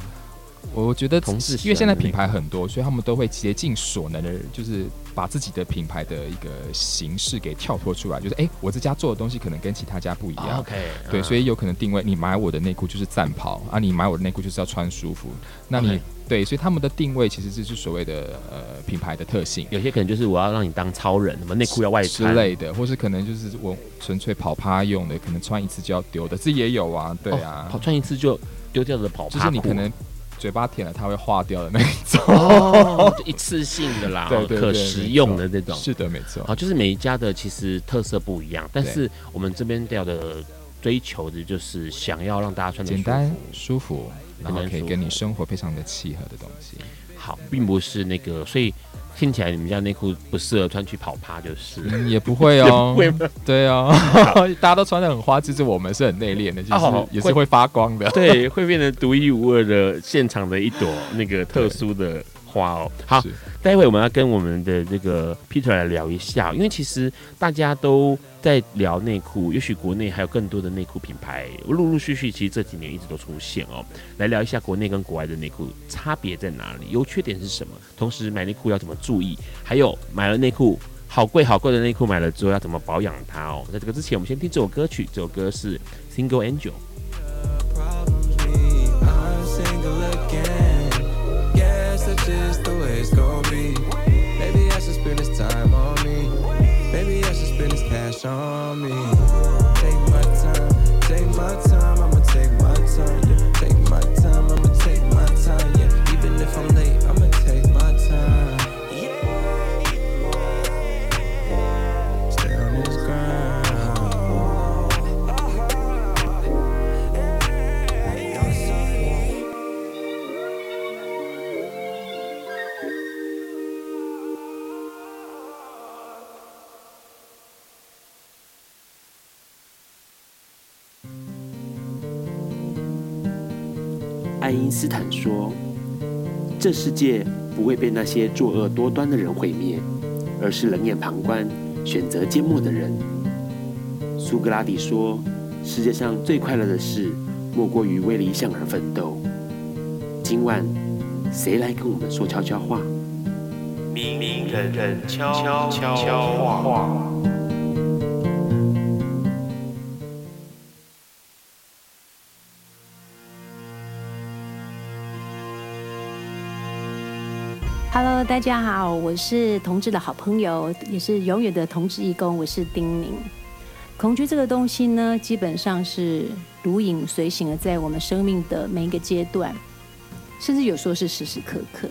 我觉得同志，因为现在品牌很多，所以他们都会竭尽所能的，就是把自己的品牌的一个形式给跳脱出来。就是哎、欸，我这家做的东西可能跟其他家不一样。OK，对，所以有可能定位，你买我的内裤就是战袍啊，你买我的内裤就是要穿舒服。那你对，所以他们的定位其实就是所谓的呃品牌的特性。有些可能就是我要让你当超人，什么内裤要外穿之类的，或是可能就是我纯粹跑趴用的，可能穿一次就要丢的，这也有啊。对啊，跑穿一次就丢掉的跑趴，就是你可能。嘴巴舔了它会化掉的那一种，哦，一次性的啦，对对对，可食用的这种，是的，没错。好，就是每一家的其实特色不一样，但是我们这边调的追求的就是想要让大家穿的简单舒服，然后可以跟你生活非常的契合的东西。好，并不是那个，所以。听起来你们家内裤不适合穿去跑趴，就是、嗯、也不会哦，会对哦，大家都穿的很花，其实我们是很内敛的，就是也是会发光的，对，会变成独一无二的现场的一朵那个特殊的。花哦，好，待会我们要跟我们的这个 Peter 来聊一下，因为其实大家都在聊内裤，也许国内还有更多的内裤品牌，陆陆续续，其实这几年一直都出现哦。来聊一下国内跟国外的内裤差别在哪里，优缺点是什么？同时买内裤要怎么注意？还有买了内裤好贵好贵的内裤买了之后要怎么保养它哦？在这个之前，我们先听这首歌曲，这首歌是 Single Angel。it's be. Maybe I should spend this time on me. Maybe I should spend this cash on me. 因斯坦说：“这世界不会被那些作恶多端的人毁灭，而是冷眼旁观、选择缄默的人。”苏格拉底说：“世界上最快乐的事，莫过于为理想而奋斗。”今晚，谁来跟我们说悄悄话？明人人悄悄话。Hello，大家好，我是同志的好朋友，也是永远的同志义工，我是丁宁。恐惧这个东西呢，基本上是如影随形的，在我们生命的每一个阶段，甚至有时候是时时刻刻。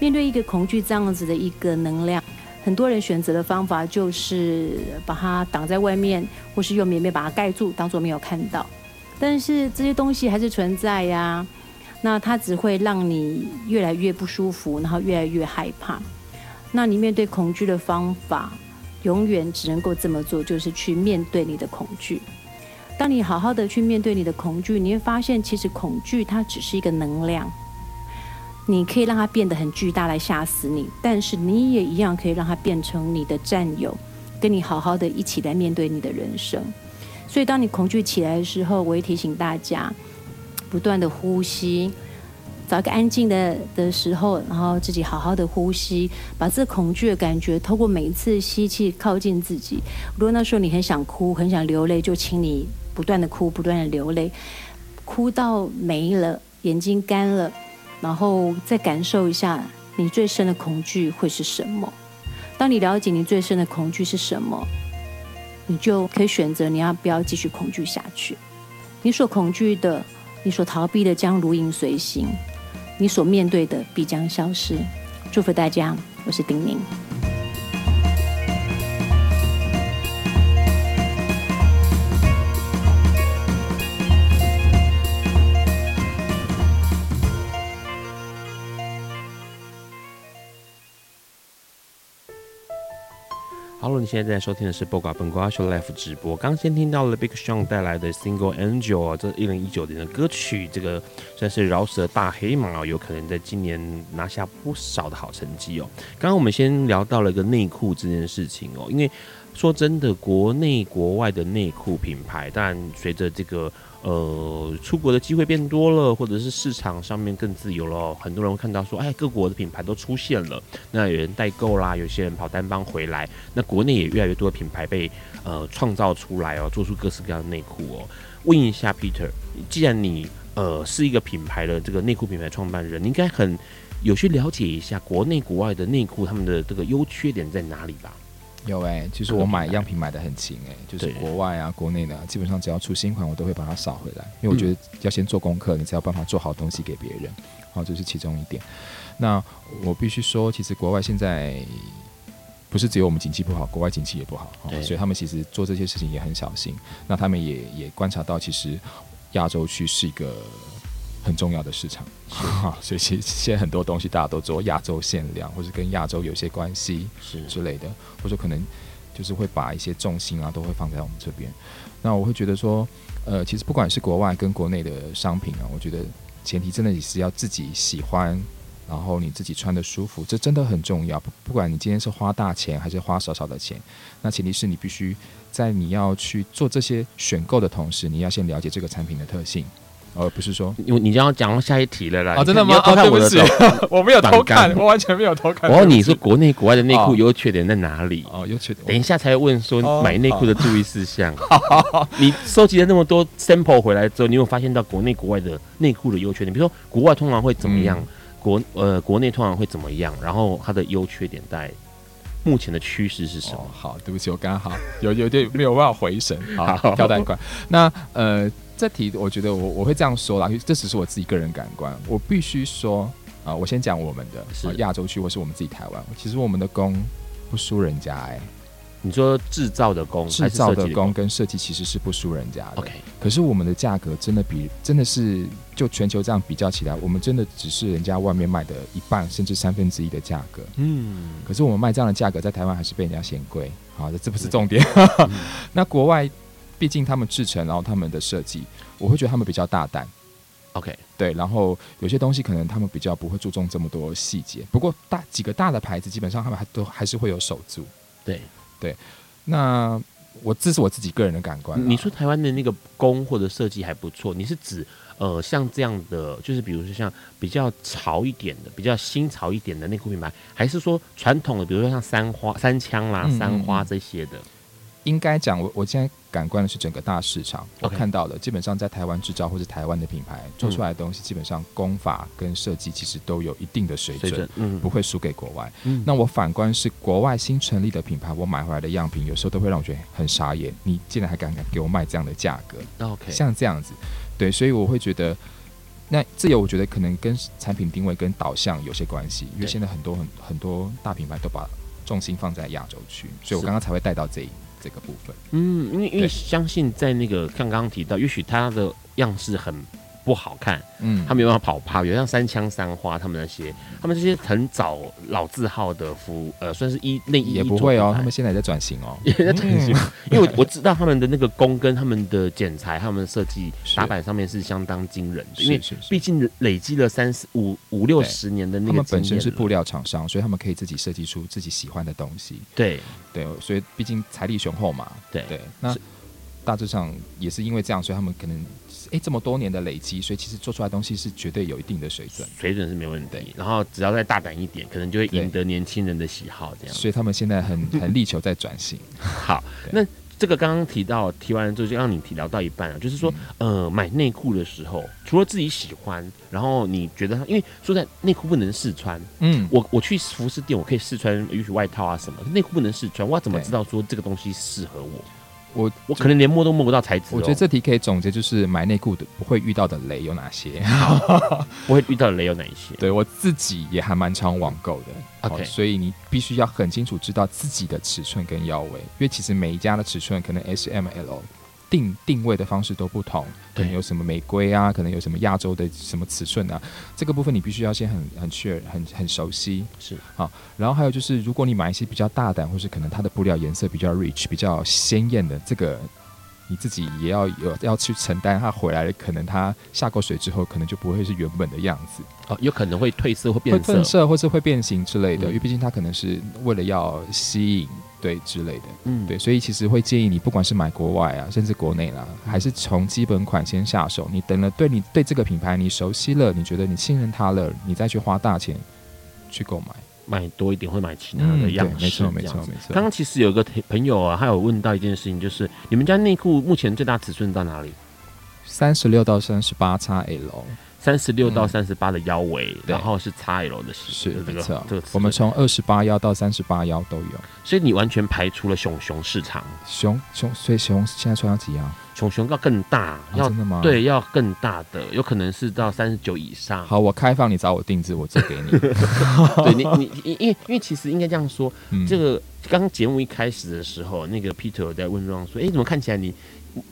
面对一个恐惧这样子的一个能量，很多人选择的方法就是把它挡在外面，或是用棉被把它盖住，当做没有看到。但是这些东西还是存在呀。那它只会让你越来越不舒服，然后越来越害怕。那你面对恐惧的方法，永远只能够这么做，就是去面对你的恐惧。当你好好的去面对你的恐惧，你会发现，其实恐惧它只是一个能量，你可以让它变得很巨大来吓死你，但是你也一样可以让它变成你的战友，跟你好好的一起来面对你的人生。所以，当你恐惧起来的时候，我会提醒大家。不断的呼吸，找一个安静的的时候，然后自己好好的呼吸，把这恐惧的感觉透过每一次吸气靠近自己。如果那时候你很想哭，很想流泪，就请你不断的哭，不断的流泪，哭到没了，眼睛干了，然后再感受一下你最深的恐惧会是什么。当你了解你最深的恐惧是什么，你就可以选择你要不要继续恐惧下去。你所恐惧的。你所逃避的将如影随形，你所面对的必将消失。祝福大家，我是丁宁。现在在收听的是《播瓜本瓜秀》life 直播。刚先听到了 Big Sean 带来的《Single Angel》啊，这一零一九年的歌曲，这个算是饶舌大黑马哦，有可能在今年拿下不少的好成绩哦。刚刚我们先聊到了一个内裤这件事情哦，因为说真的，国内国外的内裤品牌，但随着这个。呃，出国的机会变多了，或者是市场上面更自由了，很多人会看到说，哎，各国的品牌都出现了，那有人代购啦，有些人跑单帮回来，那国内也越来越多的品牌被呃创造出来哦，做出各式各样的内裤哦。问一下 Peter，既然你呃是一个品牌的这个内裤品牌创办人，你应该很有去了解一下国内国外的内裤他们的这个优缺点在哪里吧？有哎、欸，其实我买样品买的很勤哎、欸，就是国外啊、国内的，基本上只要出新款，我都会把它扫回来，因为我觉得要先做功课，你才有办法做好东西给别人。好，这是其中一点。那我必须说，其实国外现在不是只有我们景气不好，国外景气也不好，所以他们其实做这些事情也很小心。那他们也也观察到，其实亚洲区是一个。很重要的市场，所以其实现在很多东西大家都做亚洲限量，或是跟亚洲有些关系是之类的，或者可能就是会把一些重心啊都会放在我们这边。那我会觉得说，呃，其实不管是国外跟国内的商品啊，我觉得前提真的也是要自己喜欢，然后你自己穿的舒服，这真的很重要。不不管你今天是花大钱还是花少少的钱，那前提是你必须在你要去做这些选购的同时，你要先了解这个产品的特性。哦，不是说，因为你将要讲到下一题了啦。啊，真的吗？啊，对不起，我没有偷看，我完全没有偷看。我问你说，国内国外的内裤优缺点在哪里？哦，优缺点。等一下才问说买内裤的注意事项。你收集了那么多 sample 回来之后，你有发现到国内国外的内裤的优缺点？比如说，国外通常会怎么样？国呃，国内通常会怎么样？然后它的优缺点在目前的趋势是什么？好，对不起，我刚刚好有有点没有办法回神。好，跳蛋快。那呃。这题我觉得我我会这样说啦，这只是我自己个人感官。我必须说啊、呃，我先讲我们的亚洲区或是我们自己台湾，其实我们的工不输人家哎、欸。你说制造的工，制造的工跟设计其实是不输人家的。OK，可是我们的价格真的比真的是就全球这样比较起来，我们真的只是人家外面卖的一半甚至三分之一的价格。嗯，可是我们卖这样的价格在台湾还是被人家嫌贵。好的，这不是重点。嗯、那国外。毕竟他们制成，然后他们的设计，我会觉得他们比较大胆，OK，对，然后有些东西可能他们比较不会注重这么多细节。不过大几个大的牌子，基本上他们还都还是会有手足。对对，那我这是我自己个人的感官。你说台湾的那个工或者设计还不错，你是指呃像这样的，就是比如说像比较潮一点的、比较新潮一点的内裤品牌，还是说传统的，比如说像三花、三枪啦、嗯、三花这些的？应该讲，我我现在感官的是整个大市场，我.看到的基本上在台湾制造或者台湾的品牌做出来的东西，基本上工法跟设计其实都有一定的水准，水准不会输给国外。嗯、那我反观是国外新成立的品牌，我买回来的样品有时候都会让我觉得很傻眼，你竟然还敢敢给我卖这样的价格？OK，像这样子，对，所以我会觉得，那自由我觉得可能跟产品定位跟导向有些关系，因为现在很多很很多大品牌都把重心放在亚洲区，所以我刚刚才会带到这一。这个部分，嗯，因为因为相信在那个像刚刚提到，也许它的样式很不好看，嗯，他没有办法跑趴，有像三枪三花他们那些，他们这些很早老字号的服，呃，算是一内衣也不会哦，他们现在也在转型哦，也在转型，嗯、因为我我知道他们的那个工跟他们的剪裁、他们的设计打板上面是相当惊人的，因为毕竟累积了三四五五六十年的那个，他们本身是布料厂商，所以他们可以自己设计出自己喜欢的东西，对。对，所以毕竟财力雄厚嘛，对。对，那大致上也是因为这样，所以他们可能。哎，这么多年的累积，所以其实做出来的东西是绝对有一定的水准，水准是没问题。然后只要再大胆一点，可能就会赢得年轻人的喜好，这样。所以他们现在很很力求在转型。好，那这个刚刚提到提完之后，就让你提聊到一半啊，就是说，呃，买内裤的时候，除了自己喜欢，然后你觉得，因为说在内裤不能试穿，嗯，我我去服饰店，我可以试穿，也许外套啊什么，内裤不能试穿，我要怎么知道说这个东西适合我？我我可能连摸都摸不到材质，哦。我觉得这题可以总结，就是买内裤的不会遇到的雷有哪些？不会遇到的雷有哪一些？对，我自己也还蛮常网购的。OK，所以你必须要很清楚知道自己的尺寸跟腰围，因为其实每一家的尺寸可能 S、M、L。定定位的方式都不同，可能有什么玫瑰啊，可能有什么亚洲的什么尺寸啊，这个部分你必须要先很很确很很熟悉，是好。然后还有就是，如果你买一些比较大胆，或是可能它的布料颜色比较 rich、比较鲜艳的，这个你自己也要有要去承担，它回来可能它下过水之后，可能就不会是原本的样子哦，有可能会褪色或变色，褪色或是会变形之类的，嗯、因为毕竟它可能是为了要吸引。对之类的，嗯，对，所以其实会建议你，不管是买国外啊，甚至国内啦，还是从基本款先下手。你等了，对你对这个品牌你熟悉了，你觉得你信任它了，你再去花大钱去购买，买多一点会买其他的样式。嗯、没错，没错，没错。刚刚其实有个朋友啊，他有问到一件事情，就是你们家内裤目前最大尺寸到哪里？三十六到三十八 XL。三十六到三十八的腰围，嗯、然后是 XL 的是这个这个我们从二十八腰到三十八腰都有，所以你完全排除了熊熊市场。熊熊，所以熊现在穿到几腰？熊熊要更大，啊、要真的吗？对，要更大的，有可能是到三十九以上。好，我开放你找我定制，我做给你。对你，你因因为因为其实应该这样说，嗯、这个刚刚节目一开始的时候，那个 Peter 有在问壮说，哎，怎么看起来你？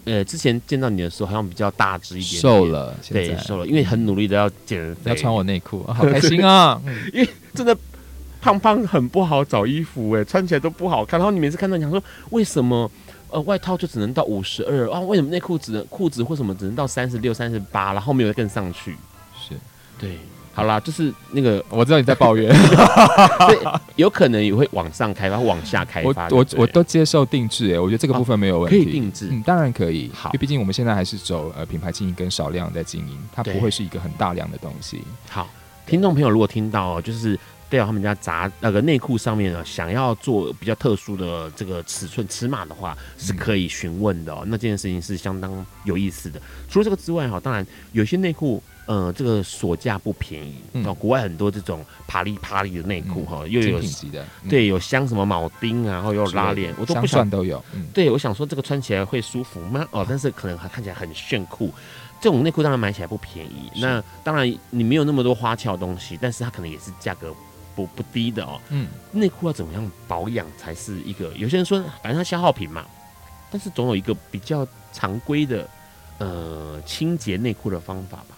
呃，之前见到你的时候好像比较大只一点，点，瘦了，对，瘦了，因为很努力的要减肥，要穿我内裤，好开心啊！因为真的胖胖很不好找衣服，哎，穿起来都不好看。然后你每次看到你想说，为什么呃外套就只能到五十二啊？为什么内裤只能裤子或什么只能到三十六、三十八，然后没有更上去？是对。好啦，就是那个我知道你在抱怨，对，有可能也会往上开发，往下开发。我我我都接受定制，哎，我觉得这个部分没有问题。可以定制，嗯，当然可以。好，因为毕竟我们现在还是走呃品牌经营跟少量在经营，它不会是一个很大量的东西。好，听众朋友如果听到就是戴尔他们家杂那个内裤上面呢，想要做比较特殊的这个尺寸尺码的话，是可以询问的哦。那这件事情是相当有意思的。除了这个之外，哈，当然有些内裤。呃，这个锁价不便宜，嗯、国外很多这种啪里啪里的内裤哈，嗯、又有的，嗯、对，有镶什么铆钉啊，然后又有拉链，我都不想都有。嗯、对，我想说这个穿起来会舒服吗？哦，但是可能还看起来很炫酷。这种内裤当然买起来不便宜，那当然你没有那么多花俏东西，但是它可能也是价格不不低的哦。嗯，内裤要怎么样保养才是一个？有些人说反正它消耗品嘛，但是总有一个比较常规的呃清洁内裤的方法吧。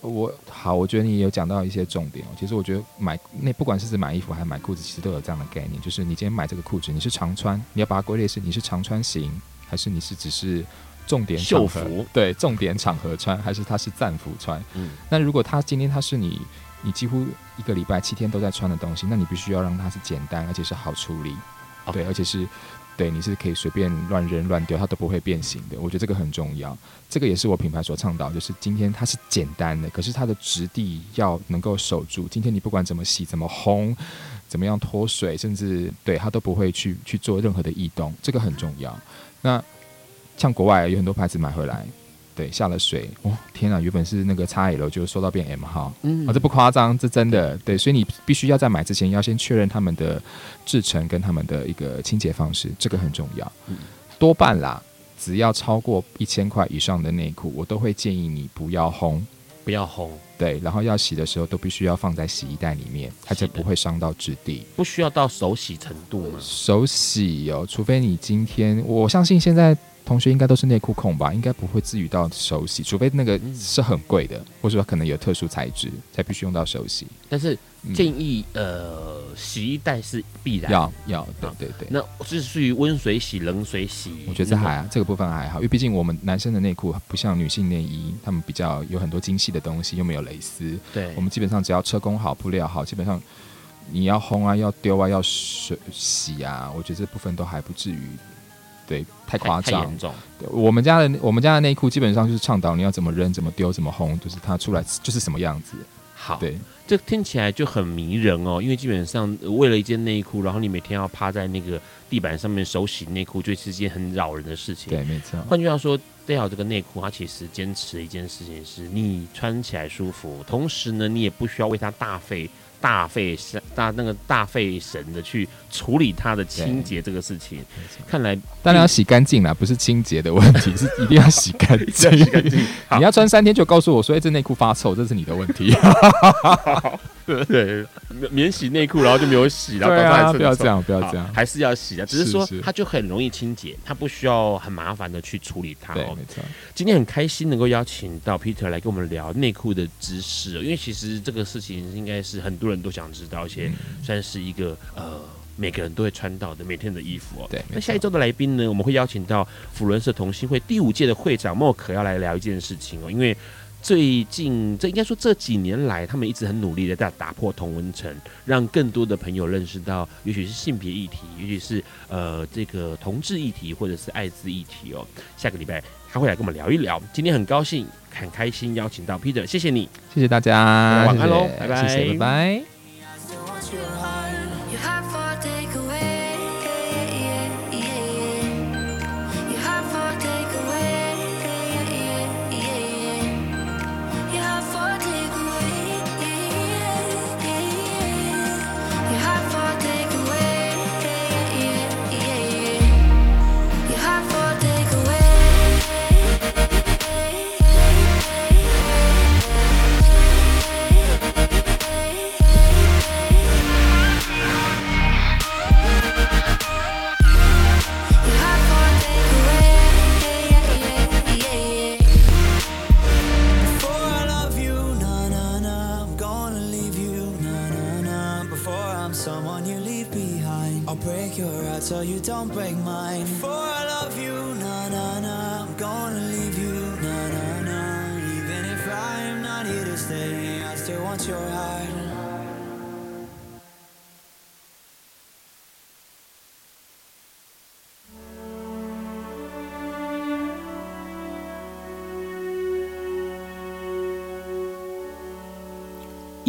我好，我觉得你有讲到一些重点哦。其实我觉得买那不管是指买衣服还是买裤子，其实都有这样的概念，就是你今天买这个裤子，你是常穿，你要把它归类是你是常穿型，还是你是只是重点秀服，对，重点场合穿，还是它是战服穿？嗯，那如果它今天它是你，你几乎一个礼拜七天都在穿的东西，那你必须要让它是简单，而且是好处理，对，而且是。对，你是可以随便乱扔乱丢，它都不会变形的。我觉得这个很重要，这个也是我品牌所倡导，就是今天它是简单的，可是它的质地要能够守住。今天你不管怎么洗、怎么烘、怎么样脱水，甚至对它都不会去去做任何的异动，这个很重要。那像国外有很多牌子买回来。对，下了水，哦，天啊，原本是那个 XL，就缩到变 M 号，嗯，啊、哦，这不夸张，这真的，对，所以你必须要在买之前要先确认他们的制成跟他们的一个清洁方式，这个很重要。嗯、多半啦，只要超过一千块以上的内裤，我都会建议你不要烘，不要烘，对，然后要洗的时候都必须要放在洗衣袋里面，它就不会伤到质地，不需要到手洗程度吗？手洗哦，除非你今天，我相信现在。同学应该都是内裤控吧，应该不会至于到手洗，除非那个是很贵的，或者说可能有特殊材质才必须用到手洗。但是建议、嗯、呃，洗衣袋是必然要要，对对对。那是属于温水洗、冷水洗，我觉得这还、啊、这个部分还好，因为毕竟我们男生的内裤不像女性内衣，他们比较有很多精细的东西，又没有蕾丝。对，我们基本上只要车工好、布料好，基本上你要烘啊、要丢啊、要水洗啊，我觉得这部分都还不至于。对，太夸张，严重。我们家的我们家的内裤基本上就是倡导你要怎么扔、怎么丢、怎么烘，就是它出来就是什么样子。好，对，这听起来就很迷人哦。因为基本上为了一件内裤，然后你每天要趴在那个地板上面手洗内裤，就是一件很扰人的事情。对，没错。换句话说，戴好这个内裤，它其实坚持一件事情是你穿起来舒服，同时呢，你也不需要为它大费。大费神大那个大费神的去处理它的清洁这个事情，看来当然要洗干净啦，不是清洁的问题，是一定要洗干净。你要穿三天就告诉我说，哎，这内裤发臭，这是你的问题。对，免洗内裤，然后就没有洗，然后对啊，不要这样，不要这样，还是要洗啊。只是说它就很容易清洁，它不需要很麻烦的去处理它。对，没错。今天很开心能够邀请到 Peter 来跟我们聊内裤的知识，因为其实这个事情应该是很多人都想知道，而且算是一个呃每个人都会穿到的每天的衣服哦。对。那下一周的来宾呢，我们会邀请到辅伦社同心会第五届的会长莫可要来聊一件事情哦，因为。最近，这应该说这几年来，他们一直很努力的在打破同文层，让更多的朋友认识到，也许是性别议题，也许是呃这个同志议题，或者是艾滋议题哦。下个礼拜他会来跟我们聊一聊。今天很高兴，很开心邀请到 Peter，谢谢你，谢谢大家，晚安喽，拜拜，谢谢，拜拜。